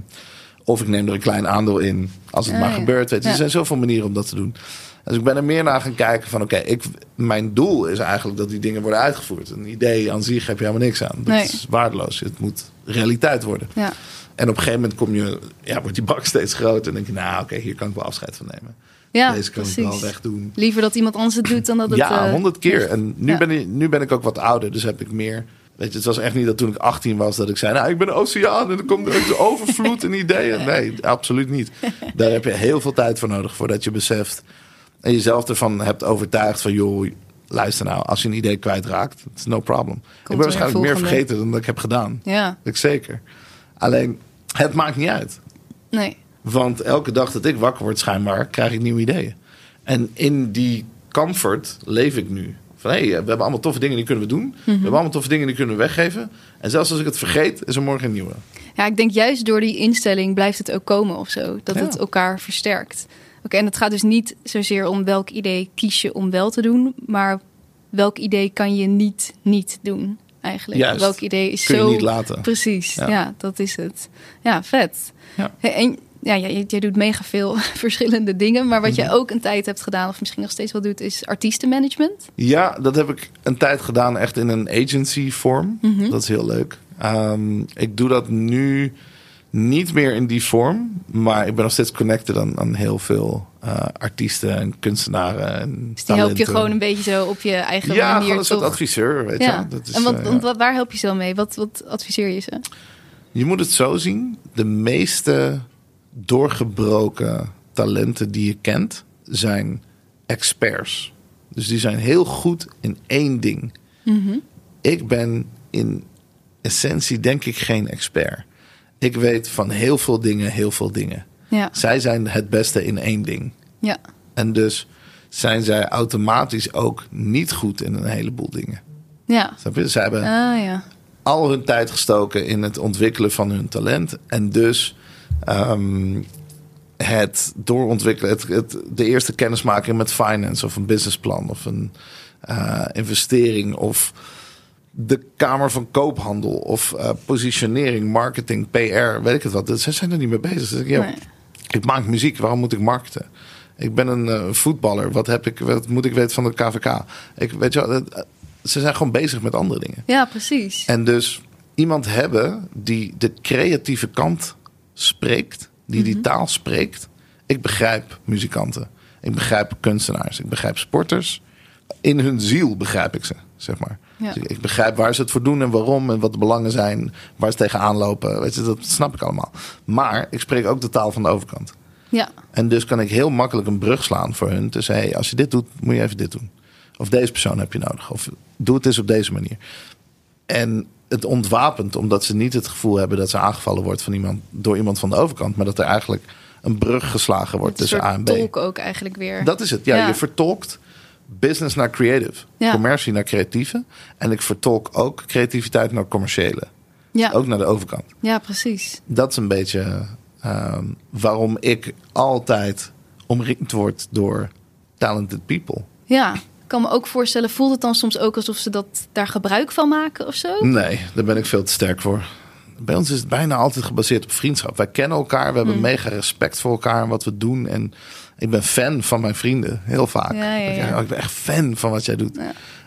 of ik neem er een klein aandeel in als het maar ja. gebeurt. Weet je. Er zijn zoveel manieren om dat te doen. Dus ik ben er meer naar gaan kijken van oké, ik mijn doel is eigenlijk dat die dingen worden uitgevoerd. Een idee aan zich heb je helemaal niks aan. Dat Nee. is waardeloos. Het moet realiteit worden. Ja. En op een gegeven moment kom je, ja, wordt die bak steeds groter. En denk je, nou oké, hier kan ik wel afscheid van nemen. Ja, Deze kan ik precies. wel wegdoen. Liever dat iemand anders het doet dan dat het... Ja, eh, honderd keer. En nu, Ja. ben ik, nu ben ik ook wat ouder, dus heb ik meer. Weet je, het was echt niet dat toen ik 18 was dat ik zei: Nou, ik ben een oceaan en dan komt er de overvloed en ideeën. Nee, absoluut niet. Daar heb je heel veel tijd voor nodig voordat je beseft en jezelf ervan hebt overtuigd van: joh, luister nou, als je een idee kwijtraakt, it's no problem. ik ben waarschijnlijk meer vergeten dan dat ik heb gedaan. Ja, Ik zeker. Alleen, het maakt niet uit. nee. Want elke dag dat ik wakker word, schijnbaar, krijg ik nieuwe ideeën. En in die comfort leef ik nu. Van hé, hey, we hebben allemaal toffe dingen die kunnen we doen. We hebben allemaal toffe dingen die kunnen we weggeven. En zelfs als ik het vergeet, is er morgen een nieuwe. Ja, ik denk juist door die instelling blijft het ook komen of zo. Dat Ja. het elkaar versterkt. Oké, en het gaat dus niet zozeer om welk idee kies je om wel te doen, maar welk idee kan je niet niet doen eigenlijk. Juist. Welk idee is Kun je zo niet laten. Precies, Ja. ja. dat is het. Ja, vet. Ja. Hey, en ja, jij, jij doet mega veel verschillende dingen, maar wat Mhm. jij ook een tijd hebt gedaan of misschien nog steeds wel doet, is artiestenmanagement. Ja, dat heb ik een tijd gedaan echt in een agency vorm. Mhm. Dat is heel leuk. Ehm, ik doe dat nu niet meer in die vorm. Maar ik ben nog steeds connected aan, aan heel veel eh, artiesten en kunstenaren. En Dus die help je gewoon een beetje zo op je eigen Ja, manier gewoon een soort toch? adviseur, weet ja. je. Dat is, en wat, eh, ja. waar help je ze dan mee? Wat, wat adviseer je ze? Je moet het zo zien. De meeste doorgebroken talenten die je kent zijn experts. Dus die zijn heel goed in één ding. Ik ben in essentie denk ik geen expert. Ik weet van heel veel dingen heel veel dingen. Ja, Zij zijn het beste in één ding. ja, En dus zijn zij automatisch ook niet goed in een heleboel dingen. ja. Snap je? Zij hebben Ah ja. al hun tijd gestoken in het ontwikkelen van hun talent. En dus ehm, het doorontwikkelen, het, het, de eerste kennismaking met finance of een businessplan of een eh, investering of de Kamer van Koophandel of eh, positionering, marketing, PR, weet ik het wat. Dus Ze zijn er niet mee bezig. Dus ik, ja, Nee. ik maak muziek, waarom moet ik marketen? Ik ben een eh, voetballer, wat, heb ik, wat moet ik weten van de KVK? Ik, weet je wel, ze zijn gewoon bezig met andere dingen. Ja, precies. En dus iemand hebben die de creatieve kant spreekt, die die taal spreekt. Ik begrijp muzikanten. Ik begrijp kunstenaars. Ik begrijp sporters. In hun ziel begrijp ik ze, zeg maar. Ja. Dus ik begrijp waar ze het voor doen en waarom en wat de belangen zijn, waar ze tegenaan lopen. Weet je, dat snap ik allemaal. Maar ik spreek ook de taal van de overkant. Ja, En dus kan ik heel makkelijk een brug slaan voor hun. Te zeggen, hey, als je dit doet, moet je even dit doen. Of deze persoon heb je nodig. Of doe het eens op deze manier. En het ontwapent, omdat ze niet het gevoel hebben dat ze aangevallen wordt van iemand, door iemand van de overkant. Maar dat er eigenlijk een brug geslagen wordt het tussen A en B. tolk ook eigenlijk weer. Dat is het. Ja, Ja. je vertolkt business naar creative. Ja. Commercie naar creatieve. En ik vertolk ook creativiteit naar commerciële. ja. Ook naar de overkant. ja, precies. Dat is een beetje ehm, waarom ik altijd omringd word door talented people. Ja, kan me ook voorstellen, voelt het dan soms ook alsof ze dat daar gebruik van maken of zo? Nee, daar ben ik veel te sterk voor. Bij ons is het bijna altijd gebaseerd op vriendschap. Wij kennen elkaar, we hebben Hmm. mega respect voor elkaar en wat we doen. En ik ben fan van mijn vrienden, heel vaak. Ja, ja, ja. Ik ben echt fan van wat jij doet.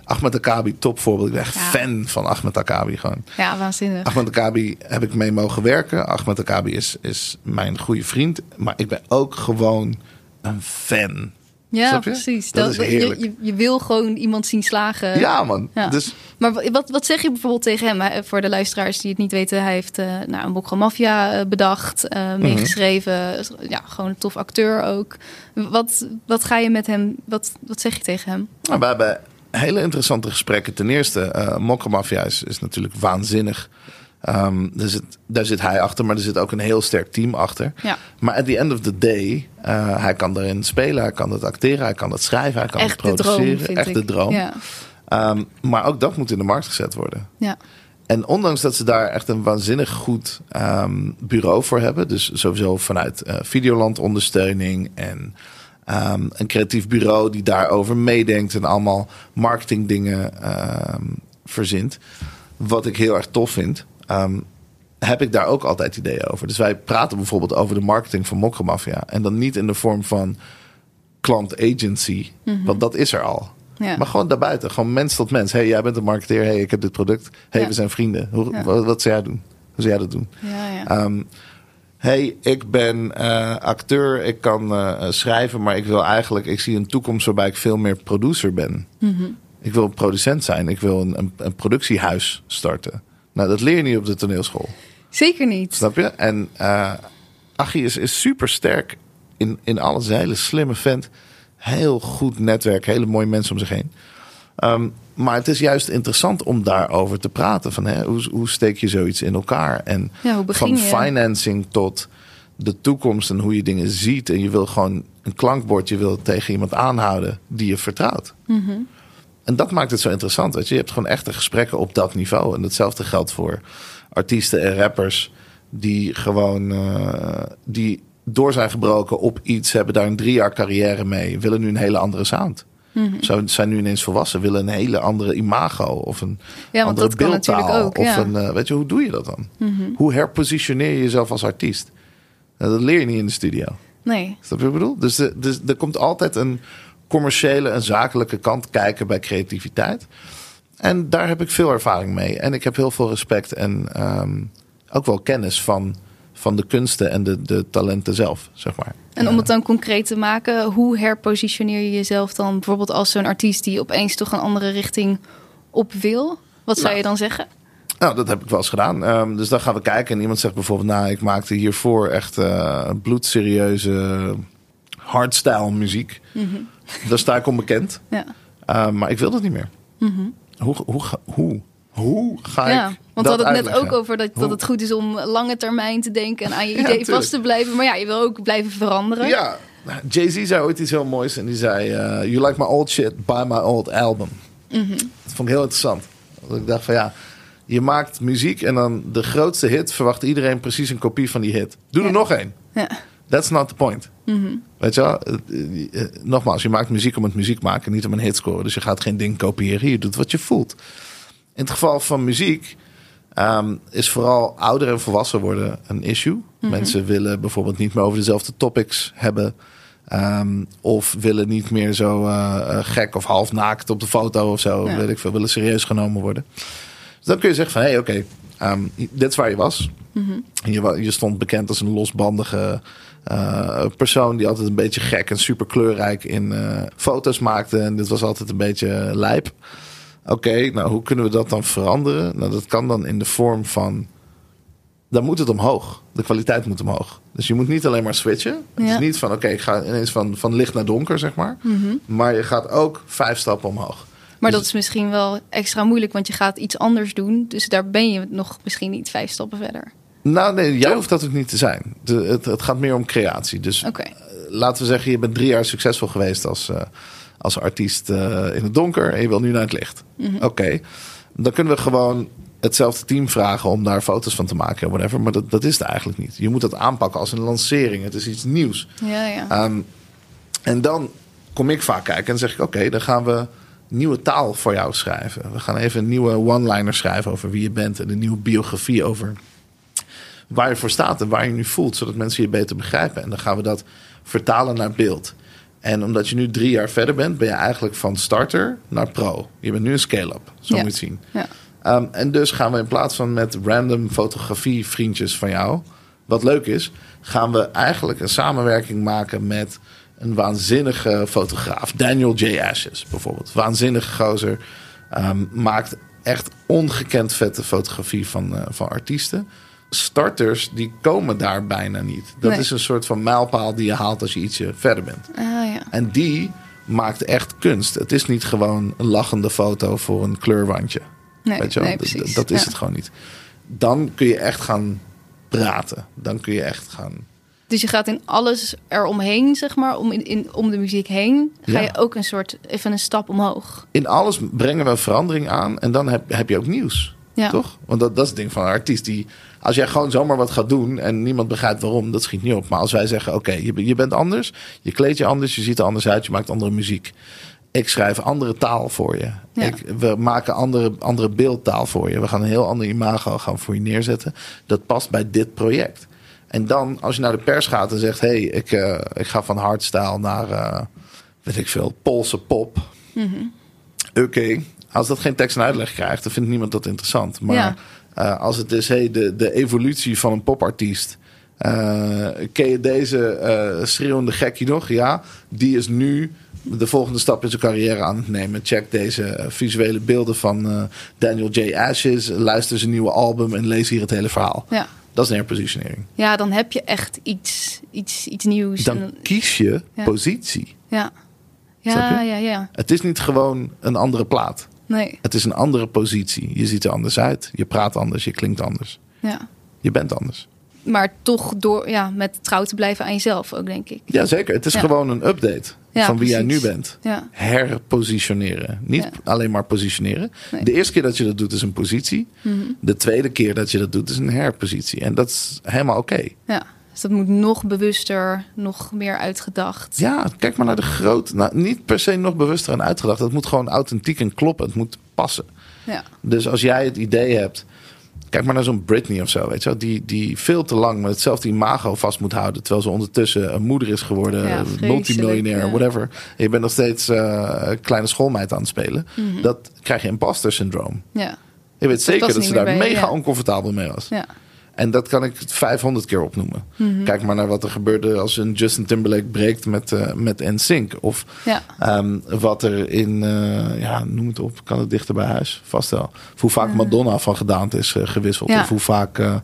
Ahmed Akabi, topvoorbeeld. Ik ben echt fan van Ahmed Akabi gewoon. Ja, waanzinnig. Ahmed Akabi heb ik mee mogen werken. Ahmed Akabi is, is mijn goede vriend. Maar ik ben ook gewoon een fan. Ja, precies. Dat is je, heerlijk. je, je wil gewoon iemand zien slagen. Ja, man. Ja. Dus Maar wa- wat, wat zeg je bijvoorbeeld tegen hem? Hij- Voor de luisteraars die het niet weten, hij heeft eh nou, een Bokro Mafia eh, bedacht, eh, meegeschreven. Ja, gewoon een tof acteur ook. Wat, wat ga je met hem, wat, wat zeg je tegen hem? Nou, we hebben hele interessante gesprekken. Ten eerste, eh Mokka Mafia is, is natuurlijk waanzinnig. Ehm, daar, zit, daar zit hij achter, maar er zit ook een heel sterk team achter. Ja. Maar at the end of the day, eh, hij kan erin spelen, hij kan het acteren, hij kan het schrijven, hij kan Echt het de droom, produceren. Echt ik. de droom. Ja, Ehm, maar ook dat moet in de markt gezet worden. ja. En ondanks dat ze daar echt een waanzinnig goed ehm, bureau voor hebben, dus sowieso vanuit eh, Videoland ondersteuning en een creatief bureau die daarover meedenkt en allemaal marketingdingen verzint, wat ik heel erg tof vind, ehm, heb ik daar ook altijd ideeën over. Dus wij praten bijvoorbeeld over de marketing van Mokromafia. En dan niet in de vorm van klant agency, want dat is er al. Ja. Maar gewoon daarbuiten, gewoon mens tot mens. hey, jij bent een marketeer. hey, ik heb dit product. hey, Ja. we zijn vrienden. Hoe, Ja. wat, wat zou jij doen? Hoe zou jij dat doen? Ja, ja. Ehm, hey, ik ben eh, acteur. Ik kan eh, schrijven, maar ik wil eigenlijk... Ik zie een toekomst waarbij ik veel meer producer ben. Mhm. Ik wil producent zijn. Ik wil een, een, een productiehuis starten. Nou, dat leer je niet op de toneelschool. Zeker niet. Snap je? En eh Achie is, is super sterk in, in alles. Een hele slimme vent. Heel goed netwerk. Hele mooie mensen om zich heen. Ehm, maar het is juist interessant om daarover te praten. Van, hè, hoe, hoe steek je zoiets in elkaar? En Ja, van financing tot de toekomst en hoe je dingen ziet. En je wil gewoon een klankbord. Je wil tegen iemand aanhouden die je vertrouwt. Mhm. En dat maakt het zo interessant. Weet je? je hebt gewoon echte gesprekken op dat niveau. En hetzelfde geldt voor artiesten en rappers die gewoon eh, die door zijn gebroken op iets, hebben daar een drie jaar carrière mee, willen nu een hele andere sound. Zo zijn nu ineens volwassen, willen een hele andere imago of een Ja, want andere dat kan beeldtaal. natuurlijk ook. Of Ja. een, eh, weet je, hoe doe je dat dan? Mhm. Hoe herpositioneer je jezelf als artiest? Nou, dat leer je niet in de studio. Nee. Snap je wat ik bedoel? Dus, de, dus er komt altijd een commerciële en zakelijke kant kijken bij creativiteit. En daar heb ik veel ervaring mee. En ik heb heel veel respect en ehm, ook wel kennis van, van de kunsten en de, de talenten zelf, zeg maar. En om het dan concreet te maken, hoe herpositioneer je jezelf dan bijvoorbeeld als zo'n artiest die opeens toch een andere richting op wil? Wat zou Nou. je dan zeggen? Nou, dat heb ik wel eens gedaan. Ehm, dus dan gaan we kijken. En iemand zegt bijvoorbeeld, nou, ik maakte hiervoor echt eh, bloedserieuze hardstyle muziek. Daar sta ik onbekend. Ja. Uh, maar ik wil dat niet meer. Hoe, hoe, ga- hoe, hoe ga ja, ik want we dat hadden het net ook over dat, dat Hoe? het goed is om lange termijn te denken en aan je Ja, idee vast te blijven. Maar ja, je wil ook blijven veranderen. Ja, Jay-Z zei ooit iets heel moois. En die zei, eh, you like my old shit, buy my old album. Mhm. Dat vond ik heel interessant. Want ik dacht van ja, je maakt muziek en dan de grootste hit verwacht iedereen precies een kopie van die hit. Doe er nog één. Ja. That's not the point. Mhm. Weet je wel? Eh, eh, eh, Nogmaals, je maakt muziek om het muziek maken, niet om een hit scoren. Dus je gaat geen ding kopiëren. Je doet wat je voelt. In het geval van muziek ehm, is vooral ouder en volwassen worden een issue. Mensen willen bijvoorbeeld niet meer over dezelfde topics hebben. ehm, of willen niet meer zo gek of half naakt op de foto of zo. Ja. Weet ik veel, willen serieus genomen worden. Dus dan kun je zeggen van, hé, hey, oké, ehm, dit is waar je was. Je, wa- je stond bekend als een losbandige eh, persoon die altijd een beetje gek en super kleurrijk in eh, foto's maakte. En dit was altijd een beetje lijp. Oké, nou hoe kunnen we dat dan veranderen? Nou, dat kan dan in de vorm van. Dan moet het omhoog. De kwaliteit moet omhoog. Dus je moet niet alleen maar switchen. Het Ja. is niet van oké, ik ga ineens van, van licht naar donker, zeg maar. Maar je gaat ook vijf stappen omhoog. Maar Dus- dat is misschien wel extra moeilijk, want je gaat iets anders doen. Dus daar ben je nog misschien niet vijf stappen verder. Nou, nee, jij hoeft dat ook niet te zijn. De, het, het gaat meer om creatie. Dus eh, laten we zeggen, je bent drie jaar succesvol geweest als, eh, als artiest eh, in het donker en je wil nu naar het licht. Oké, dan kunnen we gewoon hetzelfde team vragen om daar foto's van te maken, whatever. Maar dat, dat is het eigenlijk niet. Je moet dat aanpakken als een lancering. Het is iets nieuws. Ja, ja. Ehm, en dan kom ik vaak kijken en zeg ik: Oké, dan gaan we nieuwe taal voor jou schrijven. We gaan even een nieuwe one-liner schrijven over wie je bent en een nieuwe biografie over waar je voor staat en waar je nu voelt, zodat mensen je beter begrijpen. En dan gaan we dat vertalen naar beeld. En omdat je nu drie jaar verder bent, ben je eigenlijk van starter naar pro. Je bent nu een scale-up, zo Ja. moet je het zien. ja. Ehm, en dus gaan we in plaats van met random fotografie vriendjes van jou, wat leuk is, gaan we eigenlijk een samenwerking maken met een waanzinnige fotograaf. Daniel J. Ashes bijvoorbeeld. Waanzinnige gozer. Ehm, maakt echt ongekend vette fotografie van, eh, van artiesten. Starters die komen daar bijna niet. Dat Nee. is een soort van mijlpaal die je haalt als je ietsje verder bent. Ah, ja. En die maakt echt kunst. Het is niet gewoon een lachende foto voor een kleurwandje. Nee, Weet je wel? nee, Dat- is Ja. het gewoon niet. Dan kun je echt gaan praten. Dan kun je echt gaan. Dus je gaat in alles eromheen, zeg maar, om, in, in, om de muziek heen, ga Ja. je ook een soort, even een stap omhoog. In alles brengen we verandering aan. En dan heb, heb je ook nieuws. Ja. Toch? Want dat, dat is het ding van een artiest. Die, als jij gewoon zomaar wat gaat doen en niemand begrijpt waarom, dat schiet niet op. Maar als wij zeggen: Oké, je, je bent anders, je kleedt je anders, je ziet er anders uit, je maakt andere muziek. Ik schrijf andere taal voor je. Ja. Ik, we maken andere, andere beeldtaal voor je. We gaan een heel ander imago gaan voor je neerzetten. Dat past bij dit project. En dan, als je naar de pers gaat en zegt: hé, hey, ik, eh, ik ga van hardstyle naar, eh, weet ik veel, Poolse pop. Oké, als dat geen tekst en uitleg krijgt, dan vindt niemand dat interessant. Maar Ja. Eh, als het is hey, de, de evolutie van een popartiest. eh, ken je deze eh, schreeuwende gekkie nog? Ja, die is nu de volgende stap in zijn carrière aan het nemen. Check deze visuele beelden van Daniel J. Ashes. Luister zijn nieuwe album en lees hier het hele verhaal. Ja. Dat is een herpositionering. ja, dan heb je echt iets, iets, iets nieuws. Dan kies je Ja. positie. ja. Ja, ja, ja. Het is niet gewoon een andere plaat. Nee, Het is een andere positie. Je ziet er anders uit. Je praat anders. Je klinkt anders. ja. Je bent anders. Maar toch door, ja, met trouw te blijven aan jezelf ook, denk ik. Jazeker. Het is Ja. gewoon een update Ja, van wie jij nu bent. Ja, Herpositioneren. Niet Ja. alleen maar positioneren. Nee. De eerste keer dat je dat doet is een positie. Mhm. De tweede keer dat je dat doet is een herpositie. En dat is helemaal oké. ja. Dus dat moet nog bewuster, nog meer uitgedacht. Ja, kijk maar naar de grote. Nou, niet per se nog bewuster en uitgedacht. Het moet gewoon authentiek en kloppen. Het moet passen. Ja, Dus als jij het idee hebt. Kijk maar naar zo'n Britney of zo, weet je wel. Die, die veel te lang met hetzelfde imago vast moet houden. Terwijl ze ondertussen een moeder is geworden. Ja, multimiljonair, ja. whatever. En je bent nog steeds eh, kleine schoolmeid aan het spelen. Mhm. Dat krijg je imposter syndroom. ja, Je weet zeker dat ze daar je, mega ja. oncomfortabel mee was. ja. En dat kan ik 500 keer opnoemen. Mhm. Kijk maar naar wat er gebeurde als een Justin Timberlake breekt met, eh met NSYNC. Of ja. Ehm, wat er in, eh, ja, noem het op, kan het dichter bij huis? Vast wel. Of hoe vaak Madonna van gedaante is eh, gewisseld. Ja. Of hoe vaak. eh,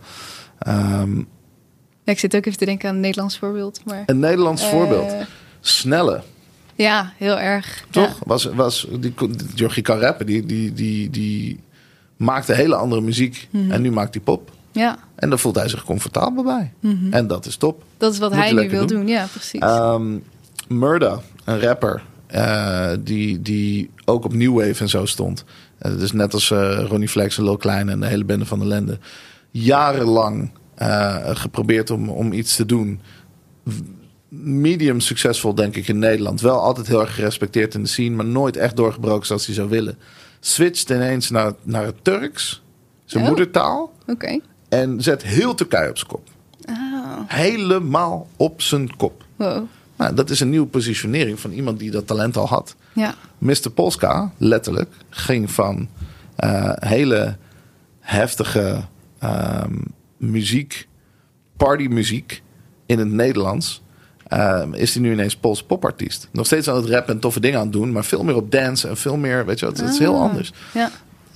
ehm, Ja, ik zit ook even te denken aan een Nederlands voorbeeld. Maar, een Nederlands voorbeeld. Snelle, Ja, heel erg. toch? Was, was, die, Jorgie kan rappen, die, die, die, die maakte hele andere muziek. Mhm. En nu maakt hij pop. Ja, En daar voelt hij zich comfortabel bij. Mhm. En dat is top. dat is wat Moet hij nu wil doen. doen. Ja, precies. Ehm Murda, een rapper, eh, die, die ook op New Wave en zo stond. Eh, dus net als eh, Ronnie Flex en Lil Klein en de hele bende van de Lende. Jarenlang geprobeerd om, om iets te doen. Medium succesvol, denk ik, in Nederland. Wel altijd heel erg gerespecteerd in de scene, maar nooit echt doorgebroken zoals hij zou willen. Switcht ineens naar, naar het Turks, zijn Oh. moedertaal. Oké. En zet heel Turkije op zijn kop. Oh, Helemaal op zijn kop. wow. Nou, dat is een nieuwe positionering van iemand die dat talent al had. Ja, Mr. Polska, letterlijk, ging van eh, hele heftige ehm, muziek, partymuziek in het Nederlands. ehm, is hij nu ineens Pools popartiest. Nog steeds aan het rappen en toffe dingen aan het doen, maar veel meer op dance en veel meer, weet je wat, het is heel Ah. anders. ja.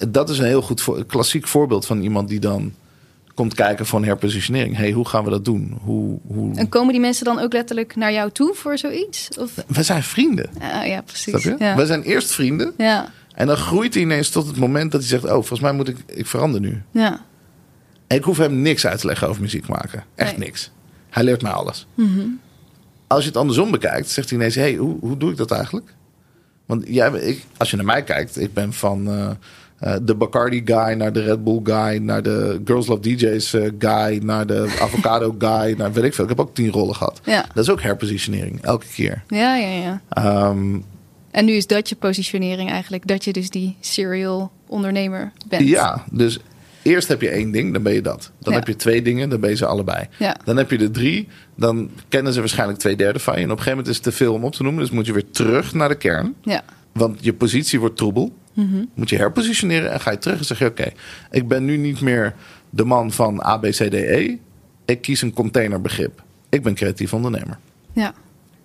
Dat is een heel goed voor, klassiek voorbeeld van iemand die dan komt kijken een herpositionering. hey, hoe gaan we dat doen? Hoe, hoe... En komen die mensen dan ook letterlijk naar jou toe voor zoiets? Of... We zijn vrienden. Ah, ja, precies. Ja. We zijn eerst vrienden. Ja, En dan groeit hij ineens tot het moment dat hij zegt: Oh, volgens mij moet ik, ik verander nu. ja. En ik hoef hem niks uit te leggen over muziek maken. Echt Nee. niks. Hij leert mij alles. Mhm. Als je het andersom bekijkt, zegt hij ineens: hey, hoe, hoe doe ik dat eigenlijk? Want jij, ik, als je naar mij kijkt, ik ben van eh, eh, de Bacardi guy naar de Red Bull guy, naar de Girls Love DJs eh, guy, naar de Avocado guy, naar weet ik veel. Ik heb ook tien rollen gehad. Ja. Dat is ook herpositionering, elke keer. Ja, ja, ja. Ehm, En nu is dat je positionering eigenlijk. Dat je dus die serial ondernemer bent. Ja, dus eerst heb je één ding, dan ben je dat. Dan Ja. heb je twee dingen, dan ben je ze allebei. Ja. Dan heb je de drie, dan kennen ze waarschijnlijk twee derde van je. En op een gegeven moment is het te veel om op te noemen. Dus moet je weer terug naar de kern. Ja. Want je positie wordt troebel. Mhm. Moet je herpositioneren en ga je terug en zeg je... oké, ik ben nu niet meer de man van A, B, C, D, E. Ik kies een containerbegrip. Ik ben creatief ondernemer. Ja.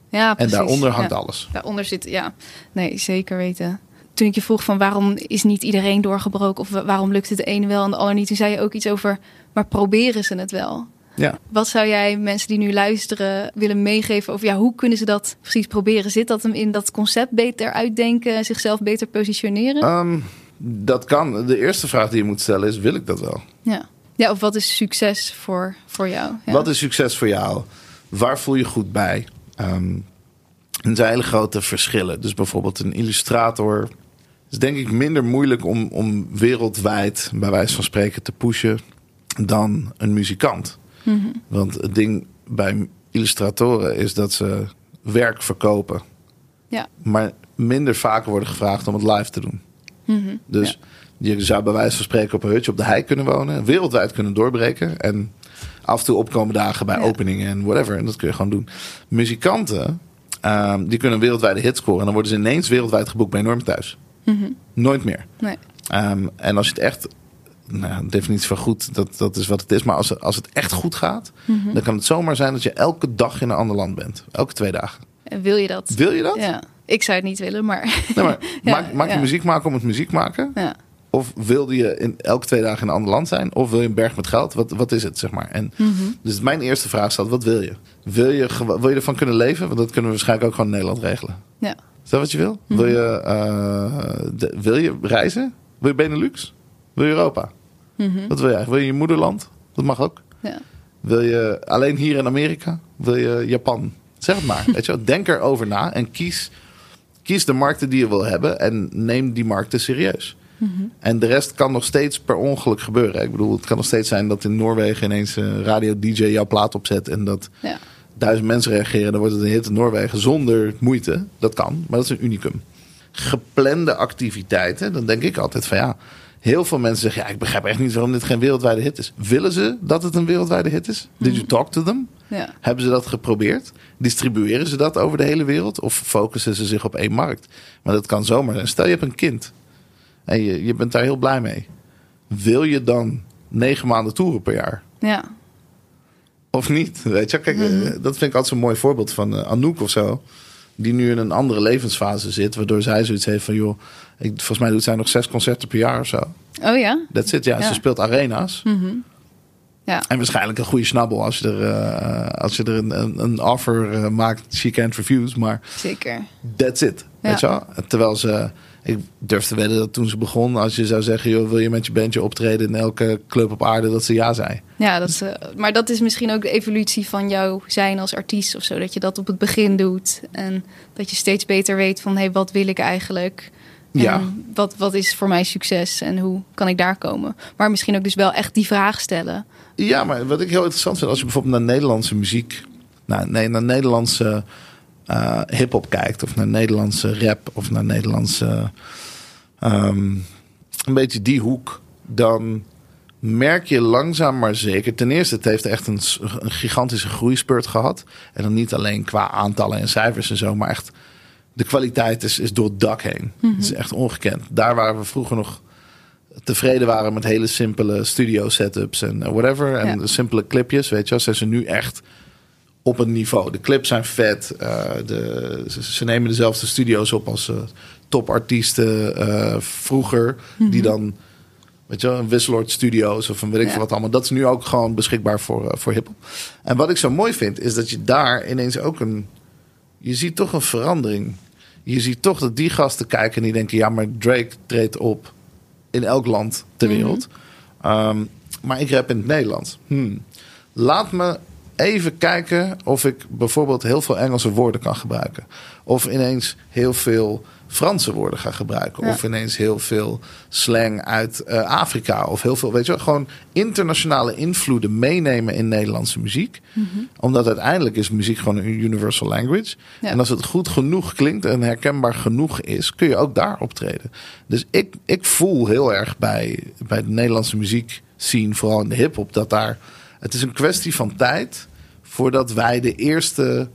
Ja, En precies. daaronder hangt ja. alles. Daaronder zit, ja. Nee, zeker weten. Toen ik je vroeg van waarom is niet iedereen doorgebroken... of wa- waarom lukt het de ene wel en de ander niet... toen zei je ook iets over, maar proberen ze het wel? Ja. Wat zou jij mensen die nu luisteren willen meegeven over... ja, hoe kunnen ze dat precies proberen? Zit dat hem in dat concept beter uitdenken... zichzelf beter positioneren? Ehm, dat kan. De eerste vraag die je moet stellen is, wil ik dat wel? Ja. ja, of wat is succes voor, voor jou? Ja. Wat is succes voor jou? Waar voel je goed bij? Ehm er zijn hele grote verschillen. Dus bijvoorbeeld een illustrator is denk ik minder moeilijk om, om wereldwijd, bij wijze van spreken, te pushen dan een muzikant. Mhm. Want het ding bij illustratoren is dat ze werk verkopen. Ja. Maar minder vaker worden gevraagd om het live te doen. Dus je zou bij wijze van spreken op een hutje op de hei kunnen wonen, wereldwijd kunnen doorbreken en af en toe opkomen dagen bij Ja. openingen en whatever. En dat kun je gewoon doen. Muzikanten, ehm, die kunnen wereldwijde hit scoren en dan worden ze ineens wereldwijd geboekt bij Norm thuis. Nooit meer. Nee. Ehm, en als je het echt, nou, de definitie van goed, dat, dat is wat het is. Maar als, als het echt goed gaat, dan kan het zomaar zijn dat je elke dag in een ander land bent. Elke twee dagen. En wil je dat? Wil je dat? Ja. Ik zou het niet willen, maar... Nee, maar Ja, maak, maak je muziek maken om het muziek maken? ja. Of wilde je in elke twee dagen in een ander land zijn? Of wil je een berg met geld? Wat, wat is het, zeg maar? En Mhm. Dus mijn eerste vraag staat, wat wil je? Wil je, wil je ervan kunnen leven? Want dat kunnen we waarschijnlijk ook gewoon in Nederland regelen. ja. Is dat wat je wil? Mhm. Wil, je, eh, de- wil je reizen? Wil je Benelux? Wil je Europa? Mhm. Wat wil je eigenlijk? Wil je je moederland? Dat mag ook. ja. Wil je alleen hier in Amerika? Wil je Japan? Zeg het maar. Weet je wel? Denk erover na en kies, kies de markten die je wil hebben en neem die markten serieus. En de rest kan nog steeds per ongeluk gebeuren. Ik bedoel, het kan nog steeds zijn dat in Noorwegen ineens een radio-dj jouw plaat opzet en dat ja. duizend mensen reageren. Dan wordt het een hit in Noorwegen zonder moeite. Dat kan, maar dat is een unicum. Geplande activiteiten, dan denk ik altijd van ja. Heel veel mensen zeggen, ja, ik begrijp echt niet waarom dit geen wereldwijde hit is. Willen ze dat het een wereldwijde hit is? Did you talk to them? ja. Hebben ze dat geprobeerd? Distribueren ze dat over de hele wereld? Of focussen ze zich op één markt? Maar dat kan zomaar zijn. Stel je hebt een kind en je, je bent daar heel blij mee. Wil je dan negen maanden toeren per jaar? ja. Of niet? Weet je, kijk, eh, dat vind ik altijd zo'n mooi voorbeeld van eh, Anouk of zo. Die nu in een andere levensfase zit. Waardoor zij zoiets heeft van, joh, ik, volgens mij doet zij nog zes concerten per jaar of zo. Oh ja? Dat zit, ja, Ja. Ze speelt arena's. Ja. En waarschijnlijk een goede snabbel als je er, eh, als je er een, een, een offer eh, maakt. She can't refuse, maar Zeker. that's it. Ja. Weet je wel? Terwijl ze, ik durf te wedden dat toen ze begon, als je zou zeggen, joh, wil je met je bandje optreden in elke club op aarde, dat ze ja zei. Ja, dat is, maar dat is misschien ook de evolutie van jouw zijn als artiest of zo. Dat je dat op het begin doet. En dat je steeds beter weet van, hé, hey, wat wil ik eigenlijk? En Ja. wat, wat is voor mij succes en hoe kan ik daar komen? Maar misschien ook dus wel echt die vraag stellen. Ja, maar wat ik heel interessant vind, als je bijvoorbeeld naar Nederlandse muziek, nou, nee, naar Nederlandse eh hip-hop kijkt, of naar Nederlandse rap, of naar Nederlandse. ehm, een beetje die hoek, dan merk je langzaam maar zeker. Ten eerste, het heeft echt een, een gigantische groeispurt gehad. En dan niet alleen qua aantallen en cijfers en zo, maar echt. De kwaliteit is, is door het dak heen. Het is echt ongekend. Daar waren we vroeger nog tevreden waren met hele simpele studio setups en whatever. En Ja. simpele clipjes, weet je wel. Zijn ze nu echt op een niveau. De clips zijn vet. eh, de, ze, ze nemen dezelfde studio's op als eh, topartiesten eh, vroeger. Die dan, weet je wel, een Wisseloord Studios of een weet ik Ja. wat allemaal. Dat is nu ook gewoon beschikbaar voor, voor hiphop. En wat ik zo mooi vind, is dat je daar ineens ook een... Je ziet toch een verandering. Je ziet toch dat die gasten kijken en die denken... ja, maar Drake treedt op in elk land ter wereld. Ehm, maar ik rap in het Nederlands. Hmm. Laat me even kijken of ik bijvoorbeeld heel veel Engelse woorden kan gebruiken. Of ineens heel veel Franse woorden ga gebruiken. Ja. Of ineens heel veel slang uit eh, Afrika. Of heel veel, weet je wel, gewoon internationale invloeden meenemen in Nederlandse muziek. Omdat uiteindelijk is muziek gewoon een universal language. Ja. En als het goed genoeg klinkt en herkenbaar genoeg is, kun je ook daar optreden. Dus ik, ik voel heel erg bij, bij de Nederlandse muziek scene, vooral in de hip-hop, dat daar. Het is een kwestie van tijd voordat wij de eerste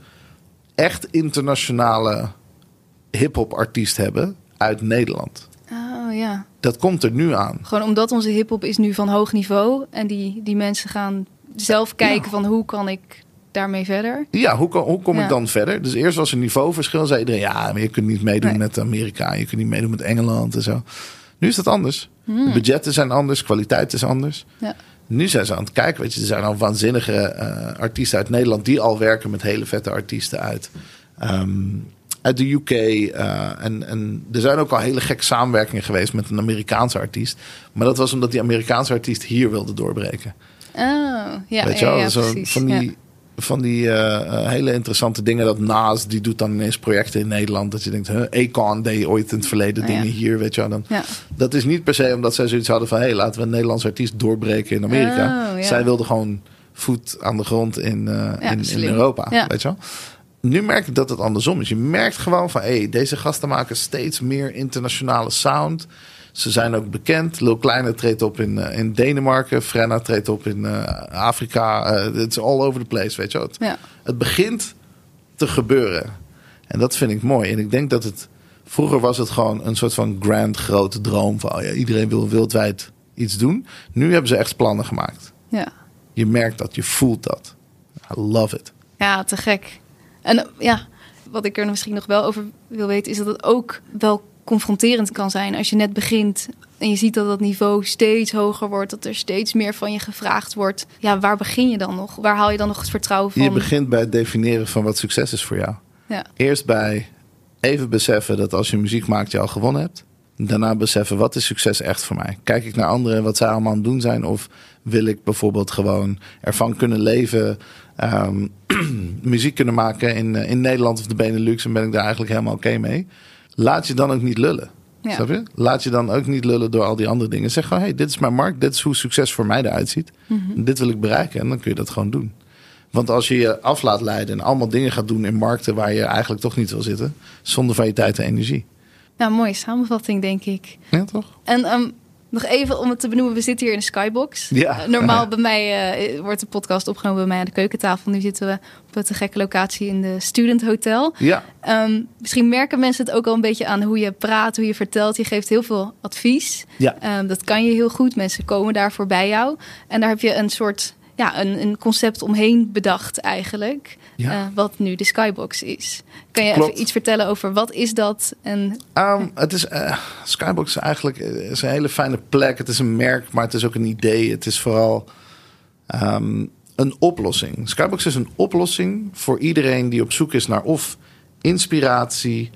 echt internationale hip-hop artiest hebben uit Nederland. Oh ja. Dat komt er nu aan. Gewoon omdat onze hip-hop is nu van hoog niveau. En die, die mensen gaan zelf kijken Ja. van hoe kan ik daarmee verder. Ja, hoe, kom- hoe kom Ja. ik dan verder? Dus eerst was er niveauverschil. Zei iedereen, ja, maar je kunt niet meedoen Nee. met Amerika. Je kunt niet meedoen met Engeland en zo. Nu is dat anders. Hmm. De budgetten zijn anders. Kwaliteit is anders. Ja. Nu zijn ze aan het kijken. Weet je, er zijn al waanzinnige eh, artiesten uit Nederland... die al werken met hele vette artiesten uit... ehm, uit de UK. eh, en, en er zijn ook al hele gekke samenwerkingen geweest met een Amerikaanse artiest. Maar dat was omdat die Amerikaanse artiest hier wilde doorbreken. Oh, ja, Weet je wel? ja, Zo precies. van die. Van die eh, eh, hele interessante dingen. Dat Naas, die doet dan ineens projecten in Nederland. Dat je denkt, huh, Akon deed ooit in het verleden Oh, ja. dingen hier. Weet je wel. Dan, Ja. Dat is niet per se omdat zij zoiets hadden van... hé, hey, laten we een Nederlands artiest doorbreken in Amerika. Oh, ja. Zij wilden gewoon voet aan de grond in, eh, in. Europa. Ja. Weet je wel? Nu merk ik dat het andersom is. Je merkt gewoon van, hé, hey, deze gasten maken steeds meer internationale sound. Ze zijn ook bekend. Lil Kleine treedt op in, uh, in Denemarken. Frenna treedt op in uh, Afrika. Het is all over the place, weet je wel. Ja. Het begint te gebeuren. En dat vind ik mooi. En ik denk dat het... Vroeger was het gewoon een soort van grand grote droom. Van, oh ja, iedereen wil wereldwijd iets doen. Nu hebben ze echt plannen gemaakt. Ja. Je merkt dat, je voelt dat. I love it. Ja, te gek. En ja, wat ik er misschien nog wel over wil weten, is dat het ook wel confronterend kan zijn als je net begint en je ziet dat dat niveau steeds hoger wordt, dat er steeds meer van je gevraagd wordt. Ja, waar begin je dan nog? Waar haal je dan nog het vertrouwen van? Je begint bij het definiëren van wat succes is voor jou. Ja. Eerst bij even beseffen dat als je muziek maakt, je al gewonnen hebt. Daarna beseffen, wat is succes echt voor mij? Kijk ik naar anderen, wat zij allemaal aan het doen zijn? Of wil ik bijvoorbeeld gewoon ervan kunnen leven, um, muziek kunnen maken in, in Nederland of de Benelux en ben ik daar eigenlijk helemaal oké mee? Laat je dan ook niet lullen. Ja. Snap je? Laat je dan ook niet lullen door al die andere dingen. Zeg gewoon, hey, dit is mijn markt, dit is hoe succes voor mij eruit ziet. Dit wil ik bereiken en dan kun je dat gewoon doen. Want als je je af laat leiden en allemaal dingen gaat doen in markten waar je eigenlijk toch niet wil zitten, zonder van je tijd en energie. Ja, mooie samenvatting, denk ik. Ja, toch? En um, nog even om het te benoemen, we zitten hier in de Skybox. Ja. Uh, normaal bij mij uh, wordt de podcast opgenomen bij mij aan de keukentafel. Nu zitten we op een gekke locatie in de Student Hotel. Ja. Um, misschien merken mensen het ook al een beetje aan hoe je praat, hoe je vertelt. Je geeft heel veel advies. Ja. Um, dat kan je heel goed. Mensen komen daarvoor bij jou. En daar heb je een soort ja, een, een concept omheen bedacht eigenlijk. Ja. Uh, wat nu de Skybox is. Kan je Klopt. even iets vertellen over wat is dat? En... Um, het is, uh, Skybox is eigenlijk is een hele fijne plek. Het is een merk, maar het is ook een idee. Het is vooral um, een oplossing. Skybox is een oplossing voor iedereen die op zoek is naar of inspiratie,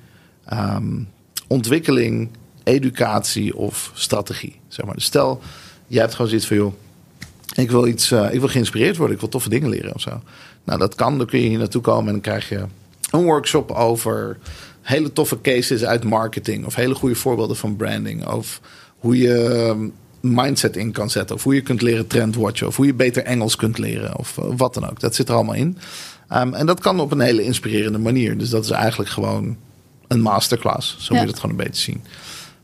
um, ontwikkeling, educatie of strategie. Zeg maar. Dus stel, jij hebt gewoon zoiets van joh. Ik wil, iets, uh, ik wil geïnspireerd worden. Ik wil toffe dingen leren of zo. Nou, dat kan. Dan kun je hier naartoe komen en dan krijg je een workshop over hele toffe cases uit marketing. Of hele goede voorbeelden van branding. Of hoe je mindset in kan zetten. Of hoe je kunt leren trendwatchen. Of hoe je beter Engels kunt leren. Of uh, wat dan ook. Dat zit er allemaal in. Um, en dat kan op een hele inspirerende manier. Dus dat is eigenlijk gewoon een masterclass. Zo ja. moet je dat gewoon een beetje zien.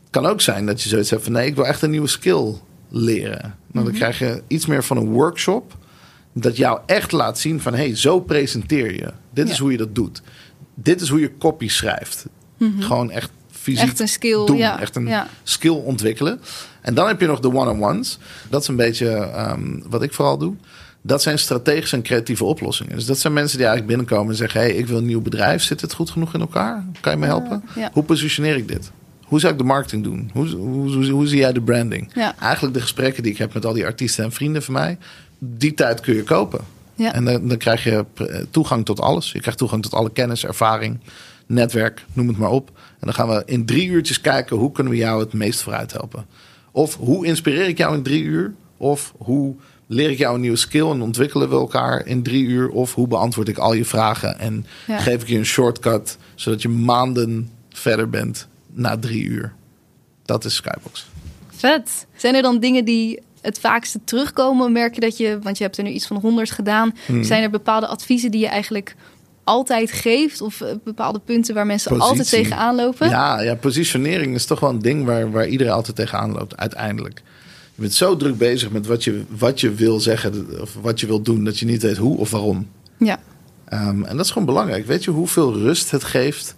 Het kan ook zijn dat je zoiets hebt van... nee, ik wil echt een nieuwe skill leren. Nou, dan mm-hmm. krijg je iets meer van een workshop dat jou echt laat zien van... hey, zo presenteer je. Dit ja. is hoe je dat doet. Dit is hoe je copy schrijft. Mm-hmm. Gewoon echt fysiek Echt een skill, doen. ja. Echt een ja. skill ontwikkelen. En dan heb je nog de one-on-ones. Dat is een beetje um, wat ik vooral doe. Dat zijn strategische en creatieve oplossingen. Dus dat zijn mensen die eigenlijk binnenkomen en zeggen... hey, ik wil een nieuw bedrijf. Zit het goed genoeg in elkaar? Kan je me helpen? Hoe positioneer ik dit? Hoe zou ik de marketing doen? Hoe, hoe, hoe, hoe zie jij de branding? Ja. Eigenlijk de gesprekken die ik heb met al die artiesten en vrienden van mij... die tijd kun je kopen. Ja. En dan, dan, krijg je toegang tot alles. Je krijgt toegang tot alle kennis, ervaring, netwerk, noem het maar op. En dan gaan we in drie uurtjes kijken hoe kunnen we jou het meest vooruit helpen. Of hoe inspireer ik jou in drie uur? Of hoe leer ik jou een nieuwe skill en ontwikkelen we elkaar in drie uur? Of hoe beantwoord ik al je vragen en Ja. geef ik je een shortcut zodat je maanden verder bent na drie uur? Dat is Skybox. Vet. Zijn er dan dingen die het vaakste terugkomen? Merk je dat je, want je hebt er nu iets van 100 gedaan. Hmm. Zijn er bepaalde adviezen die je eigenlijk altijd geeft? Of uh, bepaalde punten waar mensen Positie. altijd tegenaan lopen? Ja, ja, positionering is toch wel een ding waar, waar iedereen altijd tegenaan loopt, uiteindelijk. Je bent zo druk bezig met wat je, wat je wil zeggen of wat je wil doen, dat je niet weet hoe of waarom. Ja. Um, en dat is gewoon belangrijk. Weet je hoeveel rust het geeft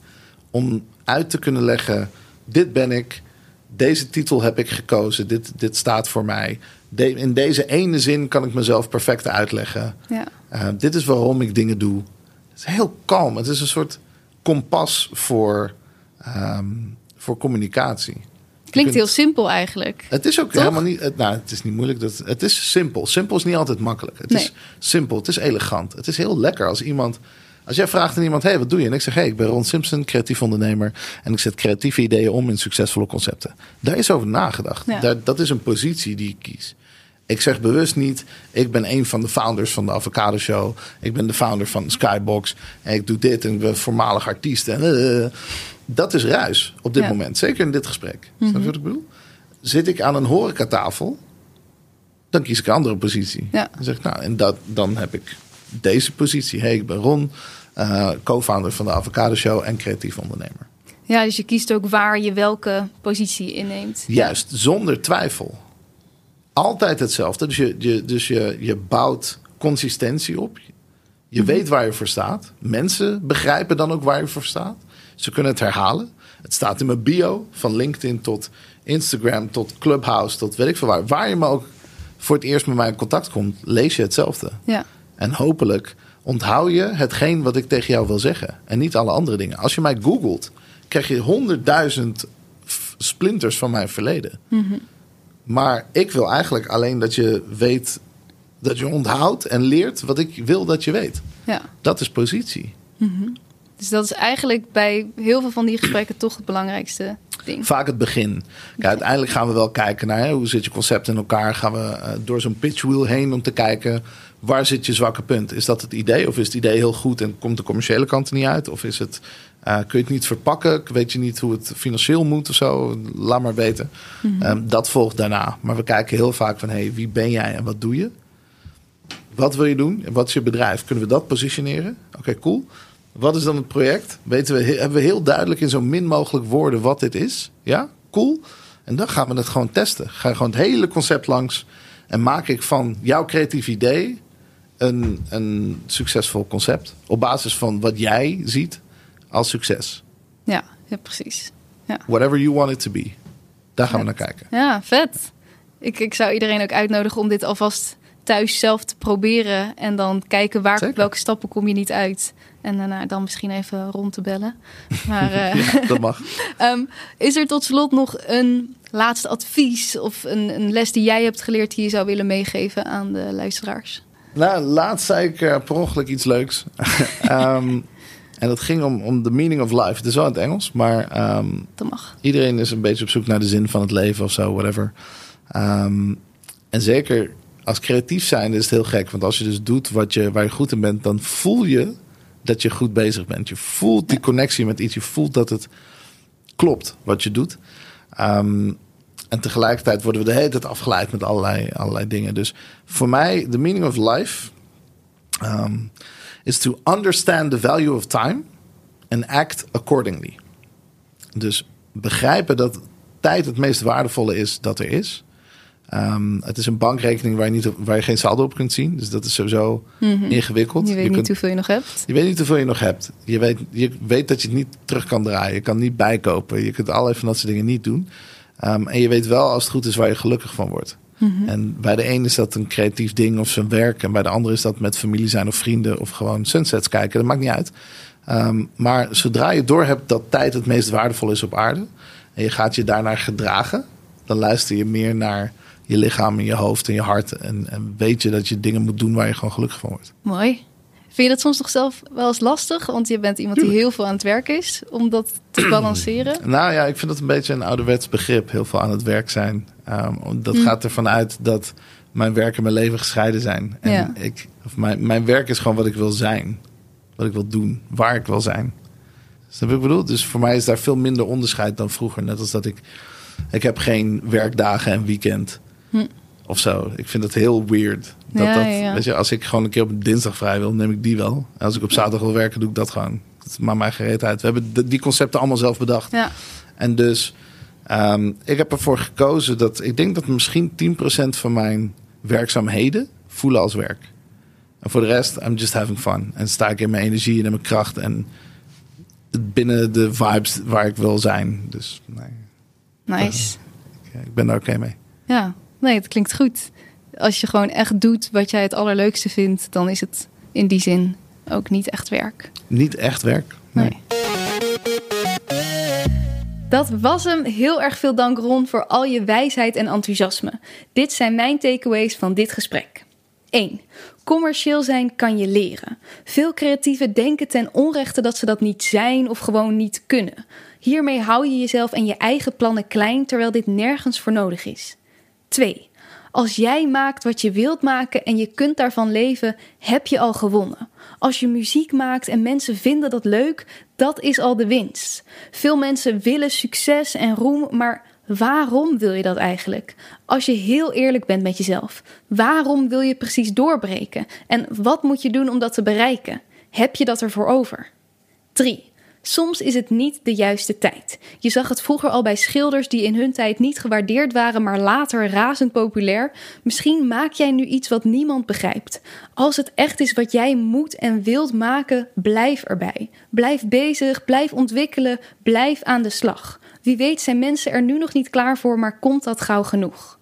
om uit te kunnen leggen: dit ben ik, deze titel heb ik gekozen, dit, dit staat voor mij. De, in deze ene zin kan ik mezelf perfect uitleggen. Ja. Uh, dit is waarom ik dingen doe. Het is heel kalm. Het is een soort kompas voor, um, voor communicatie. Klinkt heel simpel eigenlijk. Het is ook Toch? helemaal niet. Het, nou, het is niet moeilijk. Dat, het is simpel. Simpel is niet altijd makkelijk. Het Nee. is simpel. Het is elegant. Het is heel lekker als iemand. Als jij vraagt aan iemand: hey, wat doe je? En ik zeg: hey, ik ben Ron Simpson, creatief ondernemer. En ik zet creatieve ideeën om in succesvolle concepten. Daar is over nagedacht. Ja. Daar, dat is een positie die ik kies. Ik zeg bewust niet, ik ben een van de founders van de Avocado Show. Ik ben de founder van Skybox. En ik doe dit en ik ben voormalig artiest. En, uh, dat is ruis op dit Ja. moment. Zeker in dit gesprek. Mhm. Snap je wat ik bedoel? Zit ik aan een horecatafel, dan kies ik een andere positie. Ja. Dan zeg ik, nou, en dat, dan heb ik deze positie. hey, ik ben Ron. Eh, co-founder van de Avocado Show en creatief ondernemer. Ja, dus je kiest ook waar je welke positie inneemt. Juist, zonder twijfel. Altijd hetzelfde. Dus je, je, dus je, je bouwt consistentie op. Je Mhm. weet waar je voor staat. Mensen begrijpen dan ook waar je voor staat. Ze kunnen het herhalen. Het staat in mijn bio, van LinkedIn tot Instagram, tot Clubhouse, tot weet ik veel waar. Waar je me ook voor het eerst met mij in contact komt, lees je hetzelfde. Ja, En hopelijk onthoud je hetgeen wat ik tegen jou wil zeggen. En niet alle andere dingen. Als je mij googelt, krijg je honderdduizend splinters van mijn verleden. Maar ik wil eigenlijk alleen dat je weet, dat je onthoudt en leert wat ik wil dat je weet. ja. Dat is positie. Dus dat is eigenlijk bij heel veel van die gesprekken toch het belangrijkste ding. Vaak het begin. Kijk, uiteindelijk gaan we wel kijken naar hè, hoe zit je concept in elkaar. Gaan we eh, door zo'n pitchwheel heen om te kijken waar zit je zwakke punt. Is dat het idee of is het idee heel goed en komt de commerciële kant er niet uit? Of is het, eh, kun je het niet verpakken? Weet je niet hoe het financieel moet of zo? Laat maar weten. Ehm, dat volgt daarna. Maar we kijken heel vaak van hey, wie ben jij en wat doe je? Wat wil je doen? En Wat is je bedrijf? Kunnen we dat positioneren? Oké, cool. Wat is dan het project? Weten we, hebben we heel duidelijk in zo min mogelijk woorden wat dit is? Ja, cool. En dan gaan we het gewoon testen. Ga je gewoon het hele concept langs. En maak ik van jouw creatief idee een, een succesvol concept. Op basis van wat jij ziet als succes. Ja, ja precies. Whatever you want it to be. Daar gaan we naar kijken. Ja, vet. Ik, ik zou iedereen ook uitnodigen om dit alvast thuis zelf te proberen. En dan kijken waar, Zeker. welke stappen kom je niet uit. En daarna dan misschien even rond te bellen. Maar eh, Dat mag. ehm, is er tot slot nog een laatste advies of een, een les die jij hebt geleerd die je zou willen meegeven aan de luisteraars? Nou, laatst zei ik eh, per ongeluk iets leuks. Ehm, en dat ging om, om the meaning of life. Het is wel in het Engels, maar ehm, Dat mag. iedereen is een beetje op zoek naar de zin van het leven of zo, whatever. Ehm, en zeker als creatief zijn is het heel gek. Want als je dus doet wat je, waar je goed in bent, dan voel je dat je goed bezig bent. Je voelt die connectie met iets. Je voelt dat het klopt wat je doet. En tegelijkertijd worden we de hele tijd afgeleid met allerlei, allerlei dingen. Dus voor mij, the meaning of life um, is to understand the value of time and act accordingly. Dus begrijpen dat tijd het meest waardevolle is dat er is. Ehm, het is een bankrekening waar je, niet op, waar je geen saldo op kunt zien. Dus dat is sowieso ingewikkeld. Mhm. Je weet niet kunt- hoeveel je nog hebt. je weet niet hoeveel je nog hebt. Je weet, je weet dat je het niet terug kan draaien. Je kan niet bijkopen. Je kunt allerlei van dat soort dingen niet doen. Ehm, en je weet wel, als het goed is, waar je gelukkig van wordt. En bij de een is dat een creatief ding of zijn werk. En bij de ander is dat met familie zijn of vrienden of gewoon sunsets kijken. Dat maakt niet uit. Ehm, maar zodra je doorhebt dat tijd het meest waardevol is op aarde. En je gaat je daarnaar gedragen. Dan luister je meer naar je lichaam en je hoofd en je hart. En, en weet je dat je dingen moet doen waar je gewoon gelukkig van wordt. Mooi. Vind je dat soms nog zelf wel eens lastig? Want je bent iemand die heel veel aan het werk is om dat te balanceren. Nou ja, ik vind dat een beetje een ouderwets begrip. Heel veel aan het werk zijn. Ehm, dat Mm. gaat ervan uit dat mijn werk en mijn leven gescheiden zijn. En Ja. ik, of mijn, mijn werk is gewoon wat ik wil zijn. Wat ik wil doen. Waar ik wil zijn. Snap ik bedoel? Dus voor mij is daar veel minder onderscheid dan vroeger. Net als dat ik... Ik heb geen werkdagen en weekend. Hm. Of zo. Ik vind het heel weird. Dat, Ja, dat, ja. Weet je, als ik gewoon een keer op een dinsdag vrij wil, neem ik die wel. En als ik op zaterdag wil werken, doe ik dat gewoon. Het maakt mij gereed uit. We hebben de- die concepten allemaal zelf bedacht. Ja, En dus, ehm, ik heb ervoor gekozen dat ik denk dat misschien 10% van mijn werkzaamheden voelen als werk. En voor de rest, I'm just having fun. En sta ik in mijn energie en in mijn kracht en binnen de vibes waar ik wil zijn. Dus nee, nice. ik, ik ben daar oké mee. Ja, nee, het klinkt goed. Als je gewoon echt doet wat jij het allerleukste vindt, dan is het in die zin ook niet echt werk. Niet echt werk. Nee. Dat was hem. Heel erg veel dank Ron voor al je wijsheid en enthousiasme. Dit zijn mijn takeaways van dit gesprek. 1. Commercieel zijn kan je leren. Veel creatieven denken ten onrechte dat ze dat niet zijn of gewoon niet kunnen. Hiermee hou je jezelf en je eigen plannen klein terwijl dit nergens voor nodig is. 2. Als jij maakt wat je wilt maken en je kunt daarvan leven, heb je al gewonnen. Als je muziek maakt en mensen vinden dat leuk, dat is al de winst. Veel mensen willen succes en roem, maar waarom wil je dat eigenlijk? Als je heel eerlijk bent met jezelf, waarom wil je precies doorbreken? En wat moet je doen om dat te bereiken? Heb je dat ervoor over? 3. Soms is het niet de juiste tijd. Je zag het vroeger al bij schilders die in hun tijd niet gewaardeerd waren, maar later razend populair. Misschien maak jij nu iets wat niemand begrijpt. Als het echt is wat jij moet en wilt maken, blijf erbij. Blijf bezig, blijf ontwikkelen, blijf aan de slag. Wie weet zijn mensen er nu nog niet klaar voor, maar komt dat gauw genoeg.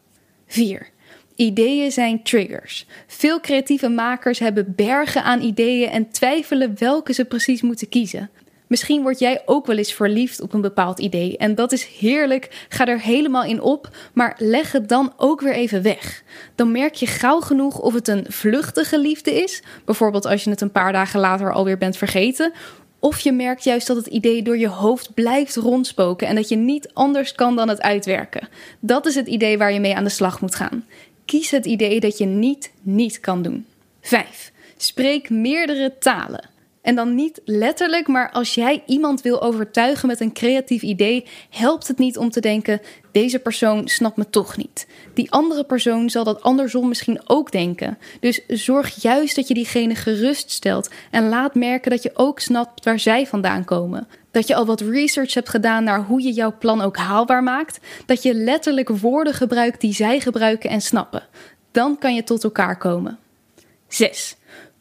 4. Ideeën zijn triggers. Veel creatieve makers hebben bergen aan ideeën en twijfelen welke ze precies moeten kiezen. Misschien word jij ook wel eens verliefd op een bepaald idee en dat is heerlijk. Ga er helemaal in op, maar leg het dan ook weer even weg. Dan merk je gauw genoeg of het een vluchtige liefde is, bijvoorbeeld als je het een paar dagen later alweer bent vergeten, of je merkt juist dat het idee door je hoofd blijft rondspoken en dat je niet anders kan dan het uitwerken. Dat is het idee waar je mee aan de slag moet gaan. Kies het idee dat je niet niet kan doen. 5. Spreek meerdere talen. En dan niet letterlijk, maar als jij iemand wil overtuigen met een creatief idee, helpt het niet om te denken: deze persoon snapt me toch niet. Die andere persoon zal dat andersom misschien ook denken. Dus zorg juist dat je diegene geruststelt en laat merken dat je ook snapt waar zij vandaan komen. Dat je al wat research hebt gedaan naar hoe je jouw plan ook haalbaar maakt. Dat je letterlijk woorden gebruikt die zij gebruiken en snappen. Dan kan je tot elkaar komen. 6.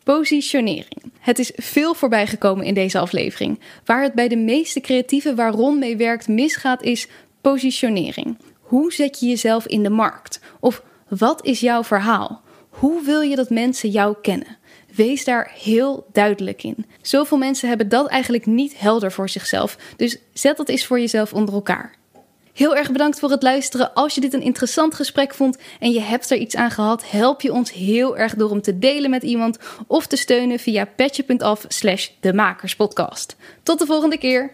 Positionering. Het is veel voorbij gekomen in deze aflevering. Waar het bij de meeste creatieven waar Ron mee werkt misgaat is positionering. Hoe zet je jezelf in de markt? Of wat is jouw verhaal? Hoe wil je dat mensen jou kennen? Wees daar heel duidelijk in. Zoveel mensen hebben dat eigenlijk niet helder voor zichzelf. Dus zet dat eens voor jezelf onder elkaar. Heel erg bedankt voor het luisteren. Als je dit een interessant gesprek vond en je hebt er iets aan gehad, help je ons heel erg door hem te delen met iemand of te steunen via petje.af slash de Makerspodcast. Tot de volgende keer!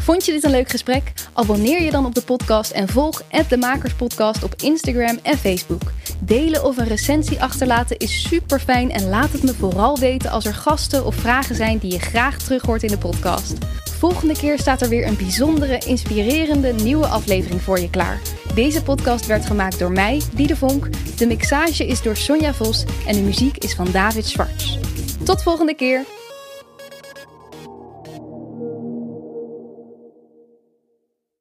Vond je dit een leuk gesprek? Abonneer je dan op de podcast en volg de Makerspodcast op Instagram en Facebook. Delen of een recensie achterlaten is super fijn en laat het me vooral weten als er gasten of vragen zijn die je graag terug hoort in de podcast. Volgende keer staat er weer een bijzondere, inspirerende nieuwe aflevering voor je klaar. Deze podcast werd gemaakt door mij, Diede Vonk. De mixage is door Sonja Vos en de muziek is van David Schwartz. Tot volgende keer!